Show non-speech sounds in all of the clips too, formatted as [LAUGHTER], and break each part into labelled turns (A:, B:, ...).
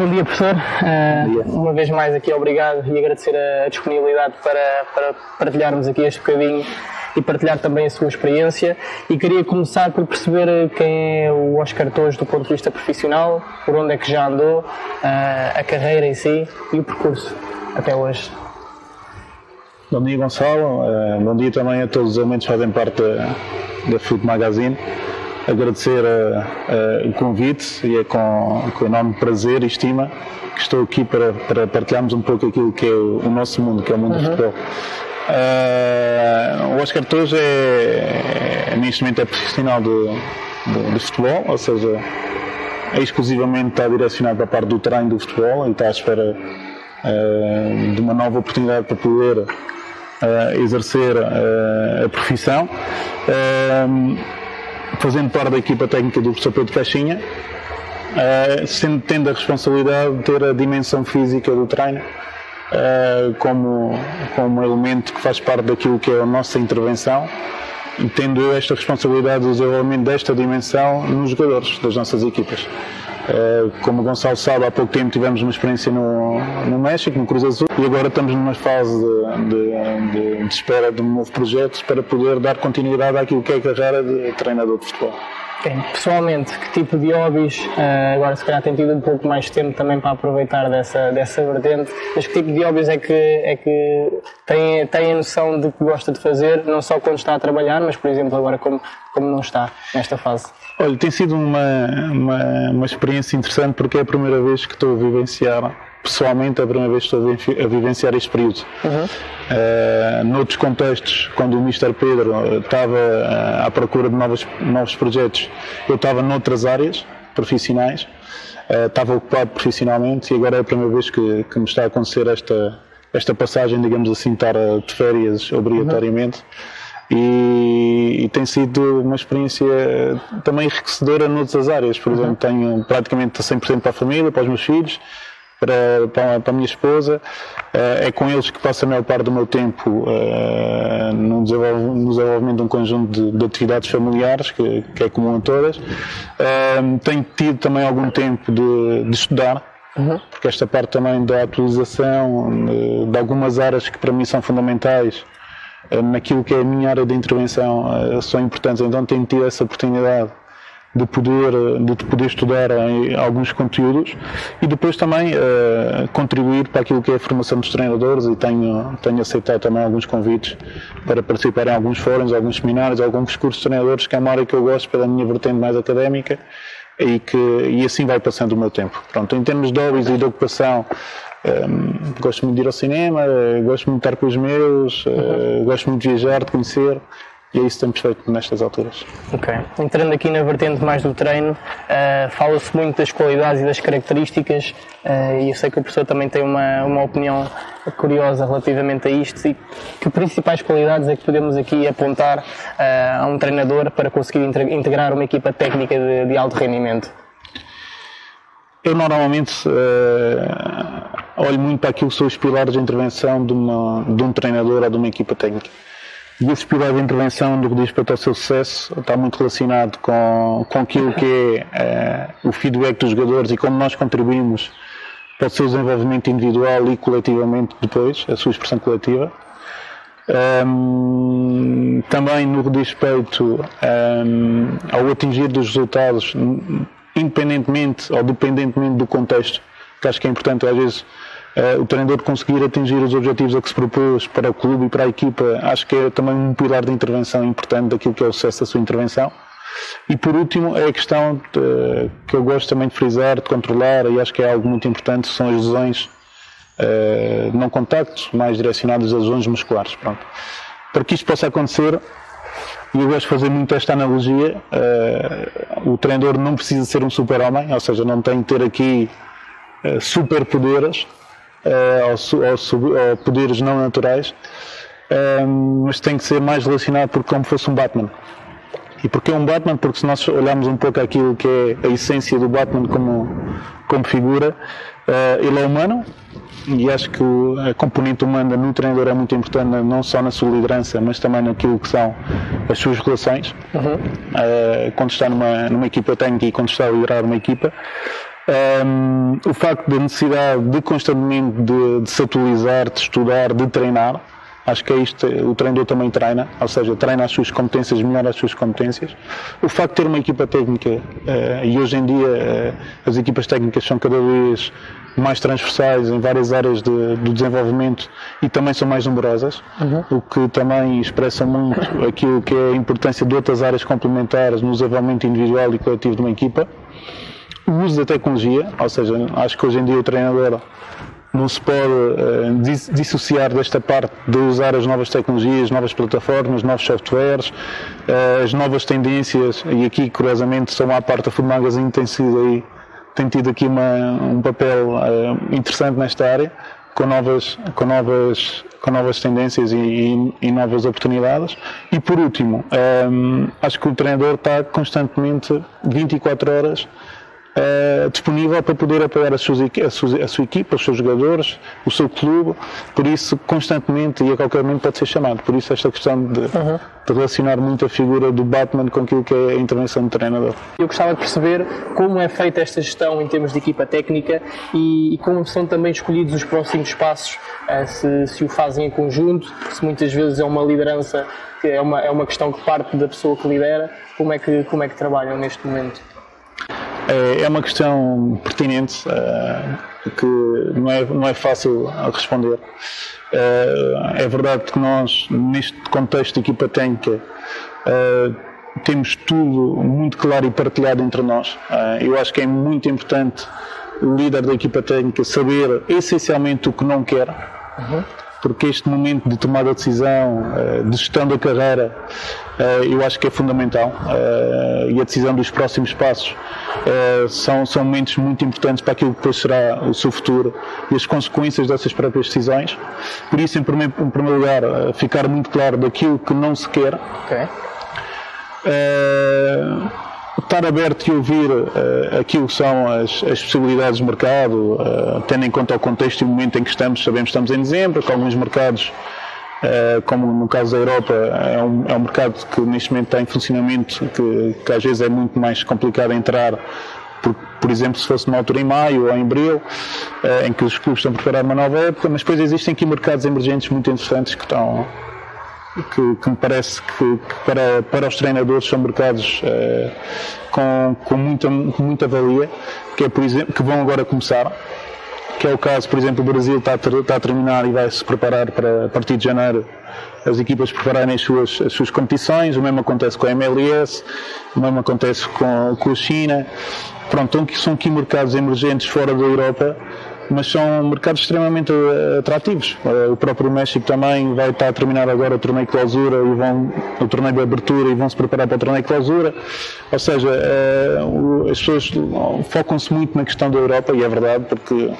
A: Bom dia, professor. Uh, uma vez mais aqui, obrigado e agradecer a disponibilidade para, para partilharmos aqui este bocadinho e partilhar também a sua experiência. E queria começar por perceber quem é o Oscar Torres do ponto de vista profissional, por onde é que já andou, uh, a carreira em si e o percurso até hoje.
B: Bom dia, Gonçalo. Uh, bom dia também a todos os elementos que fazem parte da, da Food Magazine agradecer a, a, o convite e é com, com enorme prazer e estima que estou aqui para, para partilharmos um pouco aquilo que é o, o nosso mundo, que é o mundo uhum. do futebol. Uh, o Oscar Torres é, é, neste momento é profissional de, de, de, futebol, ou seja, é exclusivamente está direcionado para a parte do treino do futebol e está à espera uh, de uma nova oportunidade para poder uh, exercer a profissão fazendo parte da equipa técnica do professor Pedro Caixinha, uh, sendo, tendo a responsabilidade de ter a dimensão física do treino uh, como, como elemento que faz parte daquilo que é a nossa intervenção tendo esta responsabilidade do desenvolvimento desta dimensão nos jogadores das nossas equipas. Eh, como o Gonçalo sabe, há pouco tempo tivemos uma experiência no, no México, no Cruz Azul, e agora estamos numa fase de, de, de, espera de um novo projeto para poder dar continuidade àquilo que é a carreira de treinador de futebol.
A: Okay. Pessoalmente, que tipo de hobbies, uh, agora se calhar tem tido um pouco mais de tempo também para aproveitar dessa, dessa vertente, mas que tipo de hobbies é que, é que tem, tem a noção de que gosta de fazer, não só quando está a trabalhar, mas por exemplo agora como, como não está nesta fase?
B: Olha, tem sido uma, uma, uma experiência interessante porque é a primeira vez que estou a vivenciar pessoalmente, é a primeira vez que estou a vivenciar este período. Uhum. Uh, noutros contextos, quando o Mr. Pedro estava uh, à procura de novos, novos projetos, eu estava noutras áreas profissionais, uh, estava ocupado profissionalmente e agora é a primeira vez que, que me está a acontecer esta, esta passagem, digamos assim, estar de férias obrigatoriamente. Uhum e, e, tem sido uma experiência também enriquecedora noutras áreas. Por exemplo, tenho praticamente 100% para a família, para os meus filhos, para, para, para a minha esposa. Uh, é com eles que passo a maior parte do meu tempo uh, no, desenvolvimento, de um conjunto de, de atividades familiares, que, que, é comum a todas. Uh, tenho tido também algum tempo de, de estudar. Uhum. Porque esta parte também da atualização de, de algumas áreas que para mim são fundamentais, eh, naquilo que é a minha área de intervenção eh, são importantes. Então tenho tido essa oportunidade de poder, eh, de poder estudar alguns conteúdos e depois também uh, contribuir para aquilo que é a formação dos treinadores e tenho, tenho aceitado também alguns convites para participar em alguns fóruns, alguns seminários, alguns cursos de treinadores, que é uma área que eu gosto pela minha vertente mais académica e, que, e assim vai passando o meu tempo. Pronto, em termos de hobbies e de ocupação, um, gosto muito de ir ao cinema, uh, gosto muito de estar com os meus, uh, gosto muito de viajar, de conhecer. E é isso que temos feito nestas alturas.
A: Ok. Entrando aqui na vertente mais do treino, uh, fala-se muito das qualidades e das características, uh, e eu sei que o professor também tem uma, uma opinião curiosa relativamente a isto. E que principais qualidades é que podemos aqui apontar uh, a um treinador para conseguir integrar uma equipa técnica de, de alto rendimento?
B: Eu normalmente olho muito para aquilo que são os pilares de intervenção de, uma, de um treinador ou de uma equipa técnica. E esse pilar de intervenção, no que diz para o seu sucesso, está muito relacionado com, com aquilo que é, é o feedback dos jogadores e como nós contribuímos para o seu desenvolvimento individual e coletivamente depois, a sua expressão coletiva. Um, também no que diz respeito um, ao atingir dos resultados, independentemente ou dependentemente do contexto, que acho que é importante às vezes uh, o treinador conseguir atingir os objetivos a que se propôs para o clube e para a equipa, acho que é também um pilar de intervenção importante daquilo que é o sucesso da sua intervenção. E por último, é a questão de, que eu gosto também de frisar, de controlar, e acho que é algo muito importante, são as lesões uh, não contacto, mais direcionadas às lesões musculares. Pronto. Para que isto possa acontecer, e eu gosto de fazer muito esta analogia, uh, o treinador não precisa ser um super-homem, ou seja, não tem que ter aqui uh, superpoderes, ou, ou, ou, poderes não naturais, um, mas tem que ser mais relacionado por como fosse um Batman. E porquê um Batman? Porque se nós olharmos um pouco aquilo que é a essência do Batman como, como figura, uh, ele é humano e acho que a componente humana no treinador é muito importante, não só na sua liderança, mas também naquilo que são as suas relações. Uhum. Uh, quando está numa, numa equipa técnica e quando está a liderar uma equipa. Um, o facto da necessidade de constantemente de, de se atualizar, de estudar, de treinar, Acho que é isto, o treinador também treina, ou seja, treina as suas competências, melhora as suas competências. O facto de ter uma equipa técnica, uh, e hoje em dia uh, as equipas técnicas são cada vez mais transversais em várias áreas de, do desenvolvimento e também são mais numerosas, uhum. o que também expressa muito aquilo que é a importância de outras áreas complementares no desenvolvimento individual e coletivo de uma equipa. O uso da tecnologia, ou seja, acho que hoje em dia o treinador não se pode uh, dissociar desta parte de usar as novas tecnologias, novas plataformas, novos softwares, uh, as novas tendências, e aqui, curiosamente, só à parte da Food Magazine tem, sido aí, tem tido aqui uma, um papel uh, interessante nesta área, com novas, com novas, com novas tendências e, e, e novas oportunidades. E por último, acho que o treinador está constantemente 24 horas uh, disponível para poder apoiar a, suas, a, sua, a sua equipa, os seus jogadores, o seu clube, por isso constantemente e a qualquer momento pode ser chamado. Por isso esta questão de, uhum. de relacionar muito a figura do Batman com aquilo que é a intervenção do treinador.
A: Eu gostava de perceber como é feita esta gestão em termos de equipa técnica e, e como são também escolhidos os próximos passos, uh, se, se o fazem em conjunto, se muitas vezes é uma liderança que é uma, é uma questão que parte da pessoa que lidera, como é que, como é que trabalham neste momento?
B: É, é uma questão pertinente uh, que não é, não é fácil responder. Uh, é verdade que nós, neste contexto de equipa técnica, uh, temos tudo muito claro e partilhado entre nós. eu acho que é muito importante o líder da equipa técnica saber essencialmente o que não quer. Uhum porque este momento de tomada de decisão, eh, de gestão da carreira, eh, eu acho que é fundamental eh, e a decisão dos próximos passos são, são momentos muito importantes para aquilo que depois será o seu futuro e as consequências dessas próprias decisões. Por isso, em primeiro, em primeiro lugar, ficar muito claro daquilo que não se quer. Okay estar aberto e ouvir uh, aquilo que são as, as possibilidades de mercado, uh, tendo em conta o contexto e o momento em que estamos, sabemos que estamos em dezembro, que alguns mercados, como no caso da Europa, é um, é um mercado que neste momento está em funcionamento, que, que às vezes é muito mais complicado entrar por, por, exemplo, se fosse numa altura em maio ou em abril, em que os clubes estão a preparar uma nova época, mas depois existem aqui mercados emergentes muito interessantes que estão, que, que me parece que, que, para, para os treinadores são mercados uh, com, com, muita, com muita valia, que, é, por exemplo, que vão agora começar, que é o caso, por exemplo, o Brasil está a, ter, está a terminar e vai se preparar para a partir de janeiro as equipas prepararem as suas, as suas competições, o mesmo acontece com a MLS, o mesmo acontece com, com a China. Pronto, então são aqui mercados emergentes fora da Europa mas são mercados extremamente eh, atrativos. Eh, o próprio México também vai estar a terminar agora o torneio de clausura e vão, o torneio de abertura e vão se preparar para o torneio de clausura. Ou seja, eh, as pessoas focam-se muito na questão da Europa e é verdade porque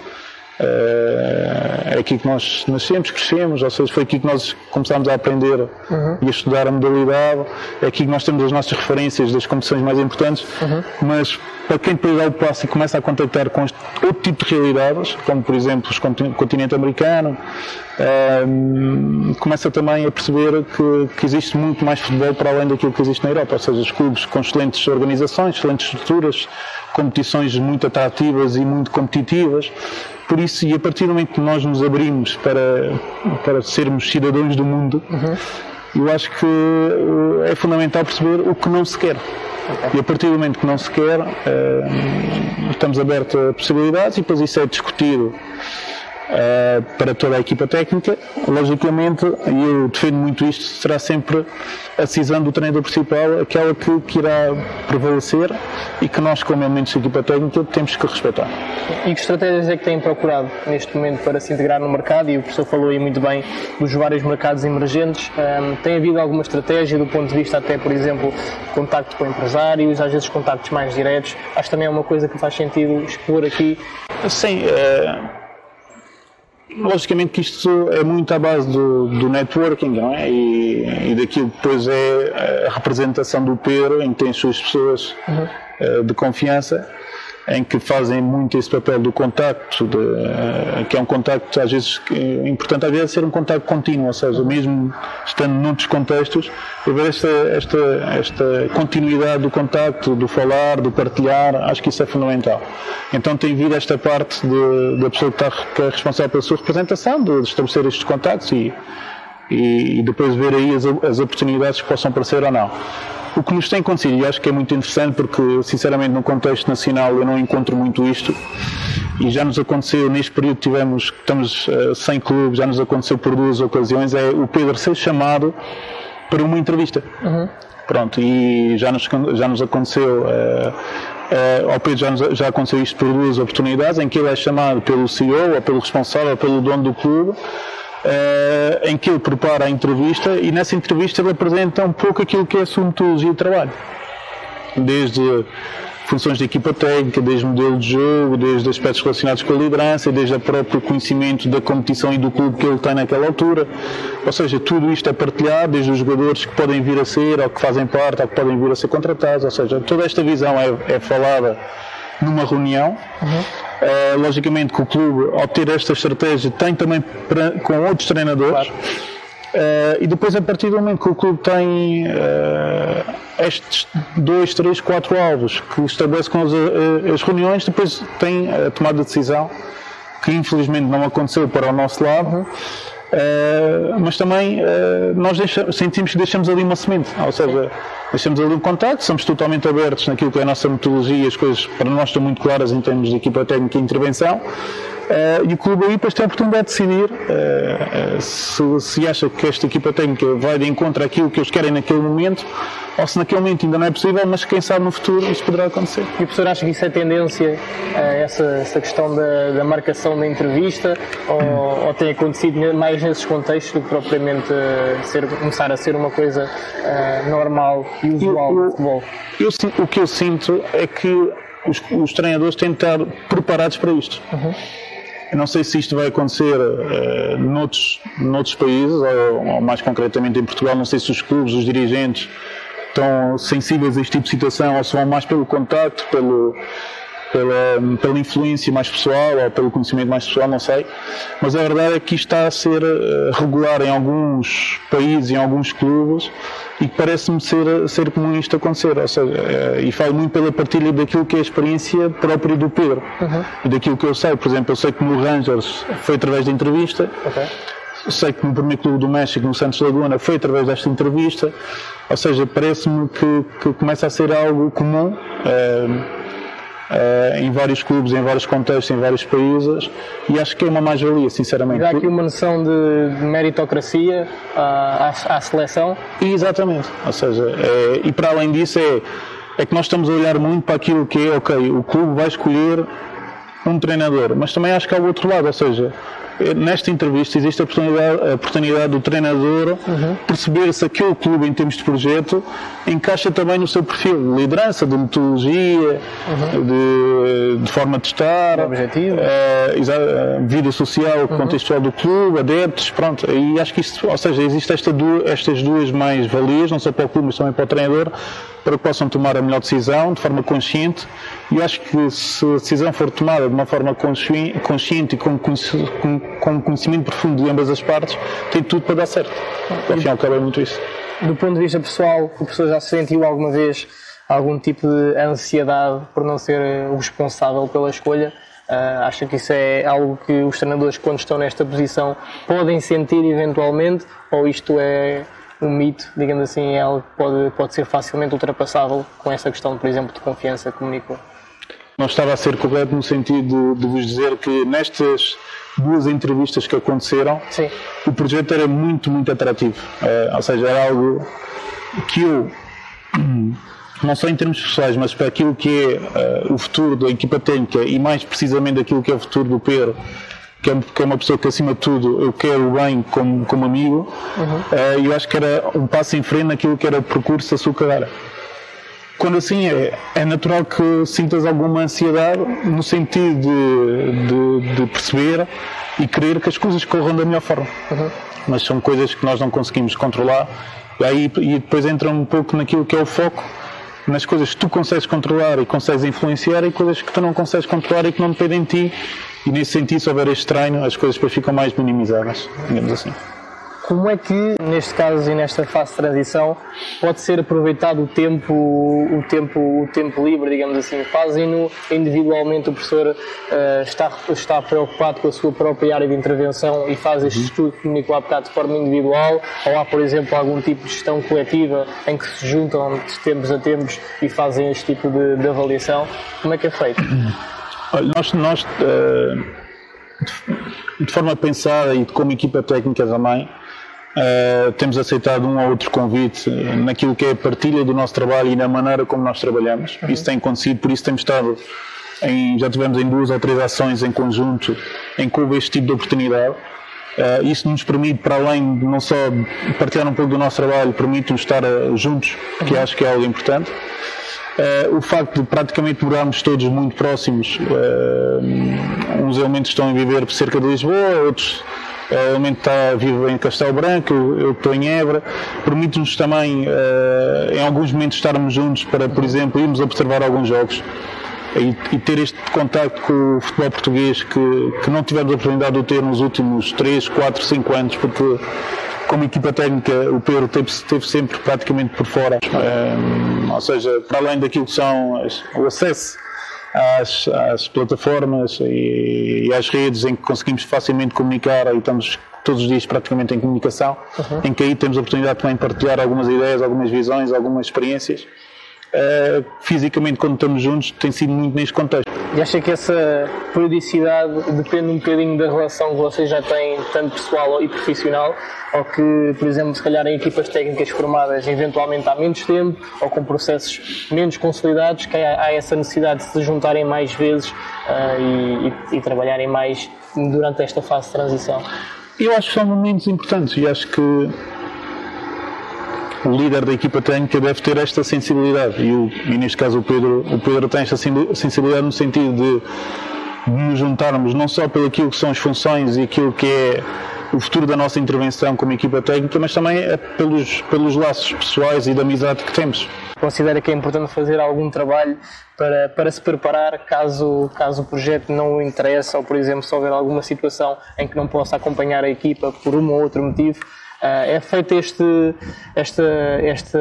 B: é aqui que nós nascemos, crescemos, ou seja, foi aqui que nós começámos a aprender uhum. e a estudar a modalidade, é aqui que nós temos as nossas referências das competições mais importantes, uhum. mas para quem depois dá o passo e começa a contactar com outro tipo de realidades, como por exemplo o continente americano, um, começa também a perceber que, que, existe muito mais futebol para além daquilo que existe na Europa, ou seja, os clubes com excelentes organizações, excelentes estruturas, competições muito atrativas e muito competitivas. Por isso, e a partir do momento que nós nos abrimos para, para sermos cidadãos do mundo, uhum. eu acho que eh, é fundamental perceber o que não se quer. Okay. E a partir do momento que não se quer, uh, estamos abertos a possibilidades e depois isso é discutido uh, para toda a equipa técnica. Logicamente, e eu defendo muito isto, será sempre a decisão do treinador principal aquela que, que irá prevalecer e que nós, como elementos da equipa técnica, temos que respeitar.
A: E que estratégias é que têm procurado neste momento para se integrar no mercado? E o professor falou aí muito bem dos vários mercados emergentes. Um, tem havido alguma estratégia do ponto de vista, até por exemplo, contacto com empresários, às vezes contactos mais diretos? Acho que também é uma coisa que faz sentido expor aqui.
B: Sim. Uh Logicamente que isto é muito à base do, do networking, não é? E, e daquilo que depois é a representação do Pedro, em que tem as suas pessoas uhum. uh, de confiança. Em que fazem muito esse papel do contacto, de, uh, que é um contacto às vezes é importante às vezes ser um contacto contínuo, ou seja, mesmo estando noutros contextos, haver esta, esta, esta continuidade do contacto, do falar, do partilhar, acho que isso é fundamental. Então tem vindo esta parte da pessoa que, está, que é responsável pela sua representação, de estabelecer estes contactos e, e, e depois ver aí as, as oportunidades que possam aparecer ou não. O que nos tem acontecido, e acho que é muito interessante porque, sinceramente, no contexto nacional eu não encontro muito isto, e já nos aconteceu, neste período tivemos, estamos uh, sem clubes, já nos aconteceu por duas ocasiões, é o Pedro ser chamado para uma entrevista. Uhum. Pronto, e já nos, já nos aconteceu, uh, uh, ao Pedro já, nos, já aconteceu isto por duas oportunidades, em que ele é chamado pelo CEO, ou pelo responsável, ou pelo dono do clube, em que ele prepara a entrevista e nessa entrevista ele apresenta um pouco aquilo que é a sua metodologia de trabalho. Desde funções de equipa técnica, desde modelo de jogo, desde aspectos relacionados com a liderança, desde o próprio conhecimento da competição e do clube que ele tem naquela altura. Ou seja, tudo isto é partilhado, desde os jogadores que podem vir a ser, ou que fazem parte, ou que podem vir a ser contratados. Ou seja, toda esta visão é, é falada numa reunião. Uhum. Uh, logicamente que o clube, ao ter esta estratégia, tem também com outros treinadores. Claro. Uh, e depois, a partir do momento que o clube tem uh, estes dois, três, quatro alvos que estabelece com as, as, reuniões, depois tem a tomada de decisão, que infelizmente não aconteceu para o nosso lado. Uh, mas também uh, nós deixa, sentimos que deixamos ali uma semente, ou seja, deixamos ali um contacto, somos totalmente abertos naquilo que é a nossa metodologia, as coisas para nós estão muito claras em termos de equipa técnica e intervenção. Uh, e o clube aí depois tem a oportunidade de decidir uh, uh, se, se, acha que esta equipa técnica vai de encontro àquilo que eles querem naquele momento ou se naquele momento ainda não é possível, mas quem sabe no futuro isso poderá acontecer.
A: E o professor acha que isso é tendência, essa, essa questão da, da marcação da entrevista, ou, ou, tem acontecido mais nesses contextos do que propriamente ser, começar a ser uma coisa normal e usual no futebol?
B: Eu, o que eu sinto é que os, os treinadores têm de estar preparados para isto. Uhum. Eu não sei se isto vai acontecer uh, noutros, noutros países, ou, ou, mais concretamente em Portugal, não sei se os clubes, os dirigentes estão sensíveis a este tipo de situação ou se vão mais pelo contacto, pelo, pela, pela influência mais pessoal ou pelo conhecimento mais pessoal, não sei. Mas a verdade é que isto está a ser uh, regular em alguns países, em alguns clubes, e parece-me ser, ser comum isto acontecer. Ou seja, uh, e falo muito pela partilha daquilo que é a experiência própria do Pedro, uhum. e daquilo que eu sei. Por exemplo, eu sei que no Rangers foi através da entrevista. Okay. Sei que no primeiro clube do México, no Santos Laguna, foi através desta entrevista. Ou seja, parece-me que, que começa a ser algo comum. Uh, em vários clubes, em vários contextos, em vários países, e acho que é uma mais-valia, sinceramente.
A: Há aqui uma noção de, meritocracia à, à, seleção?
B: exatamente, ou seja, é, e para além disso é, é que nós estamos a olhar muito para aquilo que é, ok, o clube vai escolher um treinador, mas também acho que há o outro lado, ou seja, nesta entrevista existe a oportunidade, a oportunidade do treinador uhum. perceber se aquele clube, em termos de projeto, encaixa também no seu perfil de liderança, de metodologia, uhum. de, de, forma de estar,
A: objetivo.
B: Uh, vida social, uhum. contextual do clube, adeptos, pronto. E acho que isso, ou seja, existem esta estas duas mais-valias, não só para o clube, mas também para o treinador, para que possam tomar a melhor decisão de forma consciente. E acho que se a decisão for tomada de uma forma consciente e com, conhecimento profundo de ambas as partes, tem tudo para dar certo. Cabo é muito isso.
A: Do ponto de vista pessoal, o professor já se sentiu alguma vez algum tipo de ansiedade por não ser o responsável pela escolha? Uh, acha que isso é algo que os treinadores, quando estão nesta posição, podem sentir eventualmente? Ou isto é um mito, digamos assim, é algo que pode, pode ser facilmente ultrapassável com essa questão, por exemplo, de confiança que comunicou?
B: Não estava a ser correto no sentido de, vos dizer que nestas duas entrevistas que aconteceram, Sim. o projeto era muito, muito atrativo. É, ou seja, era algo que eu, [CLEARS THROAT] não só em termos pessoais, mas para aquilo que é uh, o futuro da equipa técnica e mais precisamente aquilo que é o futuro do Pedro, que é, que é, uma pessoa que acima de tudo eu quero bem como, como amigo, uhum. uh, eu acho que era um passo em frente naquilo que era o percurso da sua carreira. Quando assim é, é natural que sintas alguma ansiedade no sentido de, de, de perceber e querer que as coisas corram da melhor forma. Uhum. Mas são coisas que nós não conseguimos controlar e aí e depois entra um pouco naquilo que é o foco nas coisas que tu consegues controlar e consegues influenciar e coisas que tu não consegues controlar e que não dependem de ti. E nesse sentido, se houver este treino, as coisas depois ficam mais minimizadas, digamos assim.
A: Como é que, neste caso e nesta fase de transição, pode ser aproveitado o tempo, o tempo, o tempo livre, digamos assim? Fazem-no individualmente, o professor uh, está, está preocupado com a sua própria área de intervenção e faz este uhum. estudo que comunicou há bocado de forma individual? Ou há, por exemplo, algum tipo de gestão coletiva em que se juntam de tempos a tempos e fazem este tipo de, de avaliação? Como é que é feito? [CLEARS THROAT]
B: Olha, nós, nós uh, de forma pensada e como equipa técnica também, Uh, temos aceitado um ou outro convite naquilo que é a partilha do nosso trabalho e na maneira como nós trabalhamos. Uhum. Isso tem acontecido, por isso temos estado em, já tivemos em duas ou três ações em conjunto em que houve este tipo de oportunidade. Uh, isso nos permite, para além de não só partilhar um pouco do nosso trabalho, permite-nos estar juntos, que uhum. acho que é algo importante. Uh, o facto de praticamente morarmos todos muito próximos, uns elementos estão a viver cerca de Lisboa, outros é, o está vivo em Castelo Branco, eu estou em Évora, permite-nos também, uh, em alguns momentos, estarmos juntos para, por exemplo, irmos observar alguns jogos e, e ter este contato com o futebol português que, que não tivemos a oportunidade de ter nos últimos 3, 4, 5 anos, porque como equipa técnica, o Pedro esteve, esteve sempre praticamente por fora. Um, ou seja, para além daquilo que são as, o acesso às, às plataformas e, e, às redes em que conseguimos facilmente comunicar e estamos todos os dias praticamente em comunicação, uhum. em que aí temos a oportunidade também de partilhar algumas ideias, algumas visões, algumas experiências. Uh, fisicamente, quando estamos juntos, tem sido muito neste contexto.
A: E acha que essa periodicidade depende um bocadinho da relação que vocês já têm, tanto pessoal e profissional, ou que, por exemplo, se calhar em equipas técnicas formadas eventualmente há menos tempo, ou com processos menos consolidados, que há, há essa necessidade de se juntarem mais vezes uh, e, e, e trabalharem mais durante esta fase de transição?
B: Eu acho que são momentos importantes e acho que o líder da equipa técnica deve ter esta sensibilidade e, o, e neste caso o Pedro, o Pedro tem esta sensibilidade no sentido de, nos juntarmos não só pelo aquilo que são as funções e aquilo que é o futuro da nossa intervenção como equipa técnica, mas também é pelos, pelos laços pessoais e da amizade que temos.
A: Considera que é importante fazer algum trabalho para, para se preparar caso, caso o projeto não o interesse ou, por exemplo, se houver alguma situação em que não possa acompanhar a equipa por um ou outro motivo, é feita este, esta, esta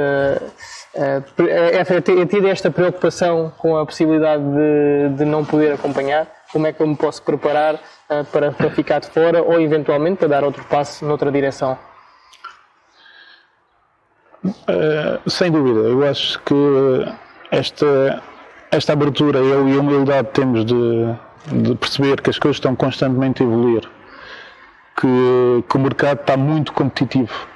A: uh, é, é tida esta preocupação com a possibilidade de, de não poder acompanhar? Como é que eu me posso preparar uh, para, para ficar de fora ou eventualmente para dar outro passo noutra direção?
B: sem dúvida, eu acho que esta, esta abertura eu e a humildade temos de, de perceber que as coisas estão constantemente a evoluir que, que o mercado está muito competitivo,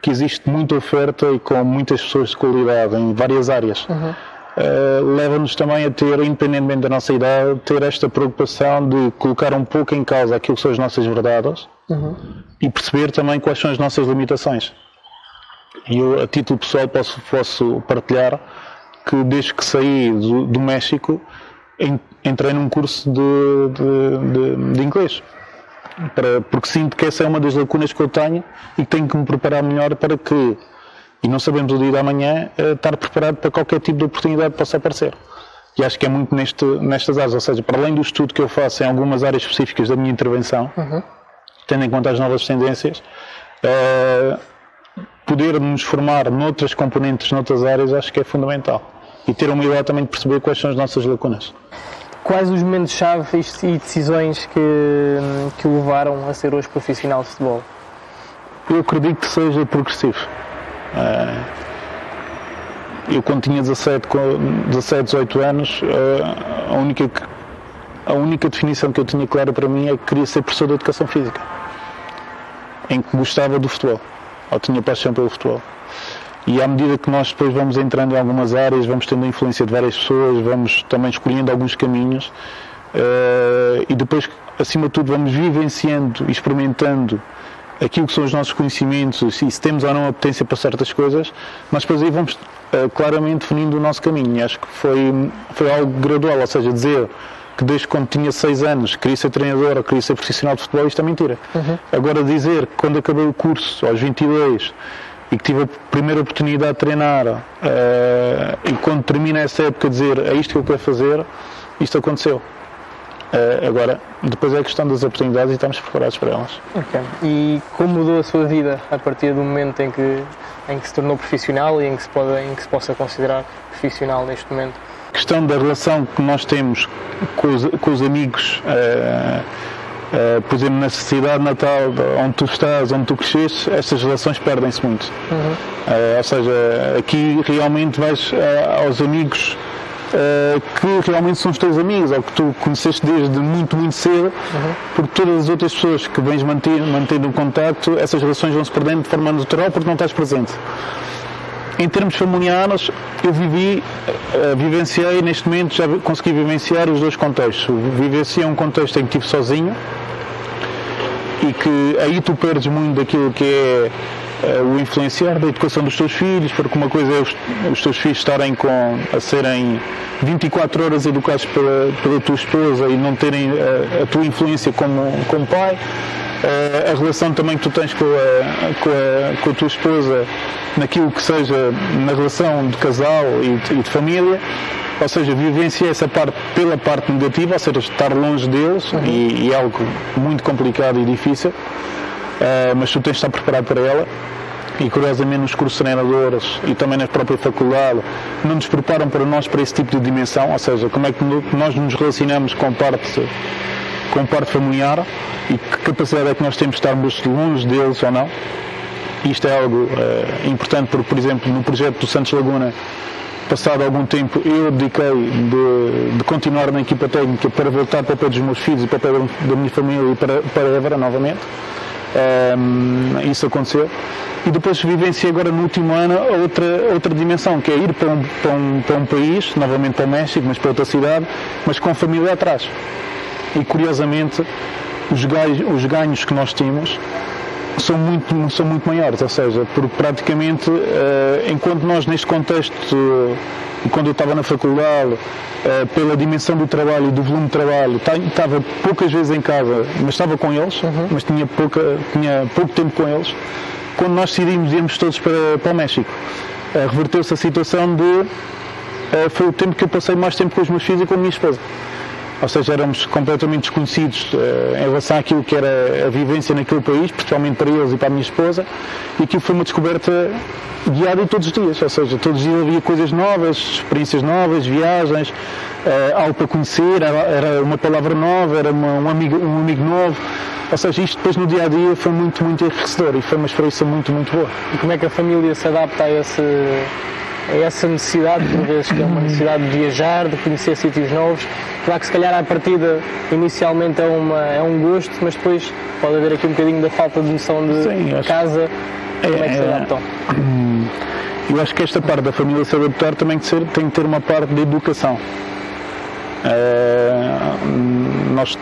B: que existe muita oferta e com muitas pessoas de qualidade em várias áreas. Uhum. Uh, leva-nos também a ter, independentemente da nossa idade, ter esta preocupação de colocar um pouco em causa aquilo que são as nossas verdades uhum. e perceber também quais são as nossas limitações. E eu, a título pessoal, posso, posso partilhar que desde que saí do, do México entrei num curso de, de, de, de inglês para, porque sinto que essa é uma das lacunas que eu tenho e que tenho que me preparar melhor para que, e não sabemos o dia da manhã, eh, estar preparado para qualquer tipo de oportunidade que possa aparecer. E acho que é muito neste, nestas áreas, ou seja, para além do estudo que eu faço em algumas áreas específicas da minha intervenção, uhum. tendo em conta as novas tendências, uh, poder nos formar noutras componentes, noutras áreas, acho que é fundamental. E ter a humildade também de perceber quais são as nossas lacunas.
A: Quais os momentos-chave e decisões que, que o levaram a ser hoje profissional de futebol?
B: Eu acredito que seja progressivo. Eh, eu, quando tinha 17, 17 18 anos, eh, a única, a única definição que eu tinha clara para mim é que queria ser professor de educação física, em que gostava do futebol, ou tinha paixão pelo futebol. E à medida que nós depois vamos entrando em algumas áreas, vamos tendo a influência de várias pessoas, vamos também escolhendo alguns caminhos uh, e depois, acima de tudo, vamos vivenciando e experimentando aquilo que são os nossos conhecimentos e se temos ou não a potência para certas coisas, mas depois aí vamos uh, claramente definindo o nosso caminho. E acho que foi, foi algo gradual, ou seja, dizer que desde quando tinha 6 anos queria ser treinador ou queria ser profissional de futebol, isto é mentira. Uhum. Agora dizer que quando acabei o curso, aos 22, e que tive a primeira oportunidade de treinar uh, e quando termina essa época dizer é isto que eu quero fazer, isto aconteceu. Uh, agora, depois é a questão das oportunidades e estamos preparados para elas.
A: Okay. E como mudou a sua vida a partir do momento em que, em que se tornou profissional e em que, se pode, em que se possa considerar profissional neste momento?
B: A questão da relação que nós temos com os, com os amigos, uh, uh, por exemplo, na cidade natal onde tu estás, onde tu cresceste, estas relações perdem-se muito. Uhum. Uh, ou seja, aqui realmente vais aos amigos que realmente são os teus amigos ou que tu conheceste desde muito, muito cedo, uhum. porque todas as outras pessoas que vens manter, mantendo um contacto, essas relações vão se perdendo de forma natural porque não estás presente. Em termos familiares, eu vivi, uh, vivenciei neste momento, já consegui vivenciar os dois contextos. Vivenciei um contexto em que estive sozinho e que aí tu perdes muito daquilo que é uh, o influenciar da educação dos teus filhos, porque uma coisa é os, os teus filhos estarem com, a serem 24 horas educados pela, pela tua esposa e não terem uh, a tua influência como, como pai. Uh, a relação também que tu tens com a, com a, com a tua esposa naquilo que seja na relação de casal e de, e de família, ou seja, vivenciar essa parte pela parte negativa, ou seja, estar longe deles, uhum. e, e, é algo muito complicado e difícil, uh, mas tu tens de estar preparado para ela. E curiosamente nos cursos treinadores e também na própria faculdade não nos preparam para nós para esse tipo de dimensão, ou seja, como é que nós nos relacionamos com parte, com parte familiar e que capacidade é que nós temos de estarmos longe deles ou não. Isto é algo uh, importante porque, por exemplo, no projeto do Santos Laguna, passado algum tempo, eu abdiquei de, de, continuar na equipa técnica para voltar para o pé dos meus filhos e para o pé da minha família e para, para Évora novamente. Um, isso aconteceu. E depois vivenciei agora no último ano outra, outra dimensão, que é ir para um, para, um, para um país, novamente para o México, mas para outra cidade, mas com família atrás. E curiosamente, os ganhos, os ganhos que nós tínhamos são muito, são muito maiores, ou seja, porque praticamente, uh, enquanto nós neste contexto, uh, quando eu estava na faculdade, uh, pela dimensão do trabalho e do volume de trabalho, estava poucas vezes em casa, mas estava com eles, uhum. mas tinha, pouca, tinha pouco tempo com eles, quando nós decidimos irmos todos para, para o México, reverteu-se a situação de, foi o tempo que eu passei mais tempo com os meus filhos e com a minha esposa ou seja, éramos completamente desconhecidos uh, em relação àquilo que era a vivência naquele país, principalmente para eles e para a minha esposa, e aquilo foi uma descoberta diária todos os dias, ou seja, todos os dias havia coisas novas, experiências novas, viagens, uh, algo para conhecer, era, era, uma palavra nova, era uma, um, amigo, um amigo novo, ou seja, isto depois no dia a dia foi muito, muito enriquecedor e foi uma experiência muito, muito boa.
A: E como é que a família se adapta a esse a essa necessidade, por vezes, que é uma necessidade de viajar, de conhecer sítios novos. Claro que se calhar à partida inicialmente é, uma, é um gosto, mas depois pode haver aqui um bocadinho da falta de noção de Sim, casa. Como é, é que se é, adaptam?
B: Eu acho que esta parte da família se adaptar também tem que, ter uma parte de educação. É, nós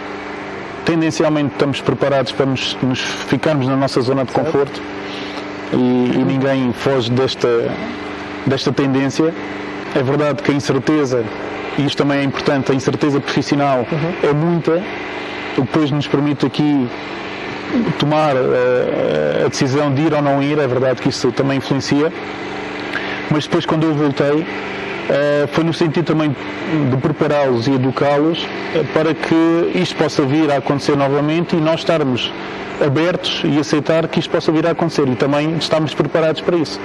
B: tendencialmente estamos preparados para nos, nos ficarmos na nossa zona de conforto e, e ninguém foge desta, desta tendência. É verdade que a incerteza, e isto também é importante, a incerteza profissional uhum. é muita, o que depois nos permite aqui tomar uh, a decisão de ir ou não ir, é verdade que isso também influencia, mas depois quando eu voltei, Uh, foi no sentido também de prepará-los e educá-los uh, para que isto possa vir a acontecer novamente e nós estarmos abertos e aceitar que isto possa vir a acontecer e também estarmos preparados para isso.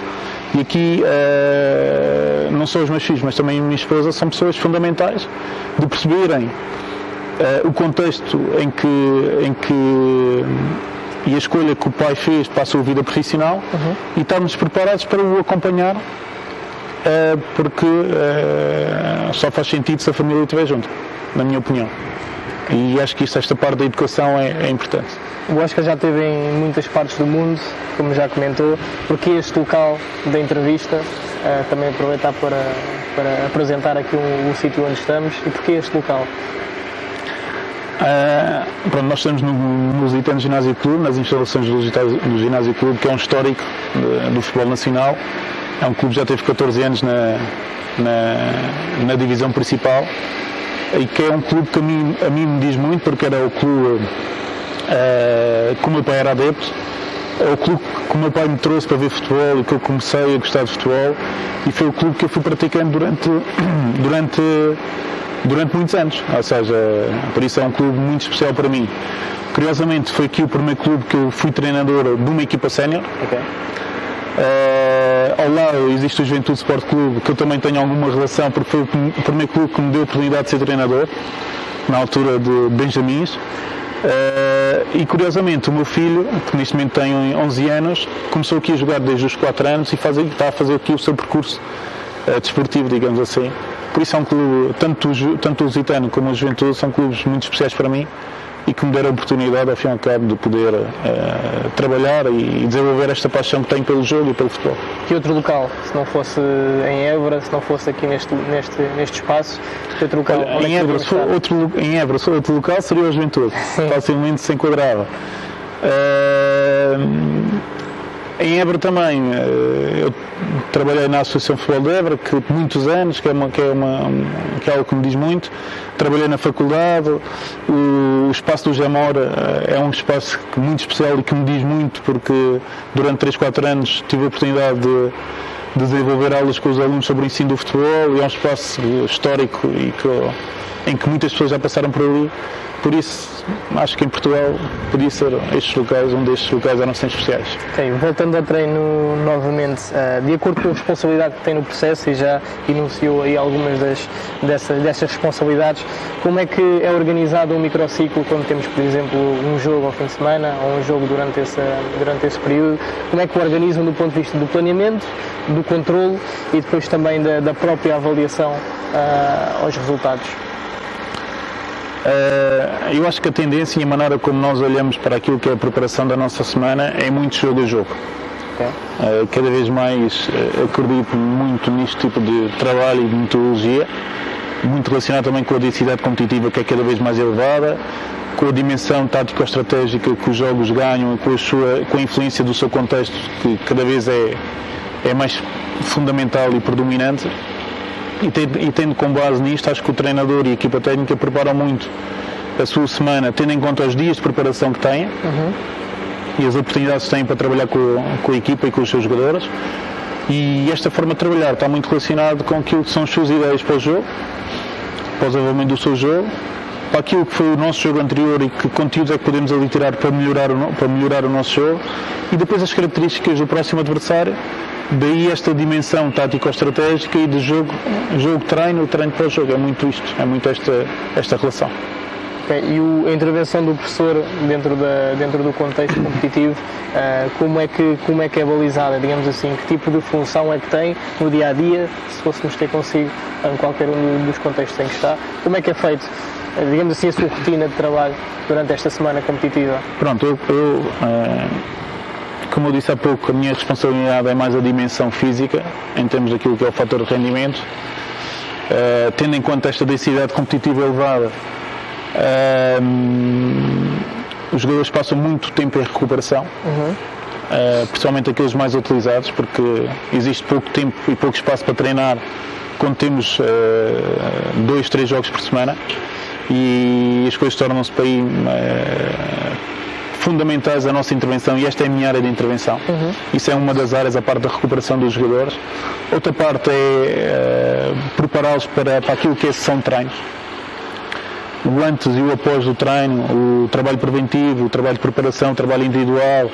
B: E aqui, uh, não só os meus filhos, mas também a minha esposa, são pessoas fundamentais de perceberem uh, o contexto em que, em que e a escolha que o pai fez para a sua vida profissional uhum. e estarmos preparados para o acompanhar uh, porque só faz sentido se a família estiver junto, na minha opinião. E acho que isto, esta parte da educação é, é importante.
A: O Oscar já esteve em muitas partes do mundo, como já comentou, porque este local da entrevista, uh, também aproveitar para, para apresentar aqui o, o sítio onde estamos e porque este local?
B: Uh, pronto, nós estamos no, no Lusitano Ginásio Clube, nas instalações do, do Ginásio Clube, que é um histórico de, do futebol nacional. É um clube que já teve 14 anos na, na, na divisão principal e que é um clube que a mim, a mim me diz muito, porque era o clube uh, como o meu pai era adepto, é o clube que o meu pai me trouxe para ver futebol e que eu comecei a gostar de futebol e foi o clube que eu fui praticando durante, [CLEARS THROAT] durante, durante muitos anos. Ou seja, por isso é um clube muito especial para mim. Curiosamente, foi aqui o primeiro clube que eu fui treinador de uma equipa sénior. Okay. Uh, ao lado existe o Juventude Sport Clube, que eu também tenho alguma relação, porque foi o primeiro clube que me deu a oportunidade de ser treinador, na altura de Benjamins. Uh, e curiosamente, o meu filho, que neste momento tem 11 anos, começou aqui a jogar desde os 4 anos e faz, está a fazer aqui o seu percurso uh, desportivo, digamos assim. Por isso é um clube, tanto, tanto o Lusitano como a Juventude, são clubes muito especiais para mim e que me deram a oportunidade, ao fim e ao cabo, de poder uh, trabalhar e desenvolver esta paixão que tenho pelo jogo e pelo futebol.
A: Que outro local, se não fosse em Évora, se não fosse aqui neste, neste, neste espaço, que outro local?
B: Olha, em, é Évora, se outro, em Évora, se outro local, seria a Juventude. Facilmente se enquadrava. Uh, em Évora também, eh, eu trabalhei na Associação Futebol de Évora, que muitos anos, que é, uma, que, é uma, que é algo que me diz muito. Trabalhei na faculdade, o, o espaço do Jamora eh, é um espaço muito especial e que me diz muito, porque durante 3, 4 anos tive a oportunidade de, de desenvolver aulas com os alunos sobre o ensino do futebol e é um espaço histórico e que, em que muitas pessoas já passaram por ali por isso, acho que em Portugal podia ser estes locais, um destes locais eram sempre especiais.
A: Voltando ao treino novamente, uh, de acordo com a responsabilidade que tem no processo e já enunciou aí algumas das, dessas, dessas responsabilidades, como é que é organizado um microciclo quando temos, por exemplo, um jogo ao fim de semana ou um jogo durante, esse durante esse período? Como é que o organizam do ponto de vista do planeamento, do controle e depois também da, da própria avaliação uh, aos resultados?
B: Uh, eu acho que a tendência e a maneira como nós olhamos para aquilo que é a preparação da nossa semana é muito jogo a jogo. Okay. Uh, cada vez mais uh, acredito muito neste tipo de trabalho e de metodologia, muito relacionado também com a densidade competitiva que é cada vez mais elevada, com a dimensão tático-estratégica que os jogos ganham, com a, sua, com a influência do seu contexto que cada vez é, é mais fundamental e predominante e, tendo, e tendo com base nisto, acho que o treinador e a equipa técnica preparam muito a sua semana, tendo em conta os dias de preparação que têm uhum. e as oportunidades que têm para trabalhar com, com a equipa e com os seus jogadores. E esta forma de trabalhar está muito relacionado com aquilo que são as suas ideias para o jogo, para o desenvolvimento do seu jogo, para aquilo que foi o nosso jogo anterior e que conteúdos é que podemos ali tirar para melhorar o, para melhorar o nosso jogo, e depois as características do próximo adversário Daí esta dimensão tático-estratégica e de jogo, jogo-treino, treino para o jogo. É muito isto, é muito esta, esta relação.
A: Okay. E o, a intervenção do professor dentro, da, dentro do contexto competitivo, uh, como, é que, como é que é balizada, digamos assim? Que tipo de função é que tem no dia a dia, se fôssemos ter consigo em qualquer um dos contextos em que está? Como é que é feito, uh, digamos assim, a sua rotina de trabalho durante esta semana competitiva?
B: Pronto, eu, eu uh como eu disse há pouco, a minha responsabilidade é mais a dimensão física, em termos daquilo que é o fator de rendimento. Uh, tendo em conta esta densidade competitiva elevada, uh, os jogadores passam muito tempo em recuperação, uhum. uh, principalmente aqueles mais utilizados, porque existe pouco tempo e pouco espaço para treinar quando temos dois, três jogos por semana e as coisas tornam-se para aí fundamentais da nossa intervenção e esta é a minha área de intervenção. Uhum. Isso é uma das áreas, a parte da recuperação dos jogadores. Outra parte é uh, prepará-los para, para aquilo que é de treinos. O antes e o após do treino, o trabalho preventivo, o trabalho de preparação, o trabalho individual, uh,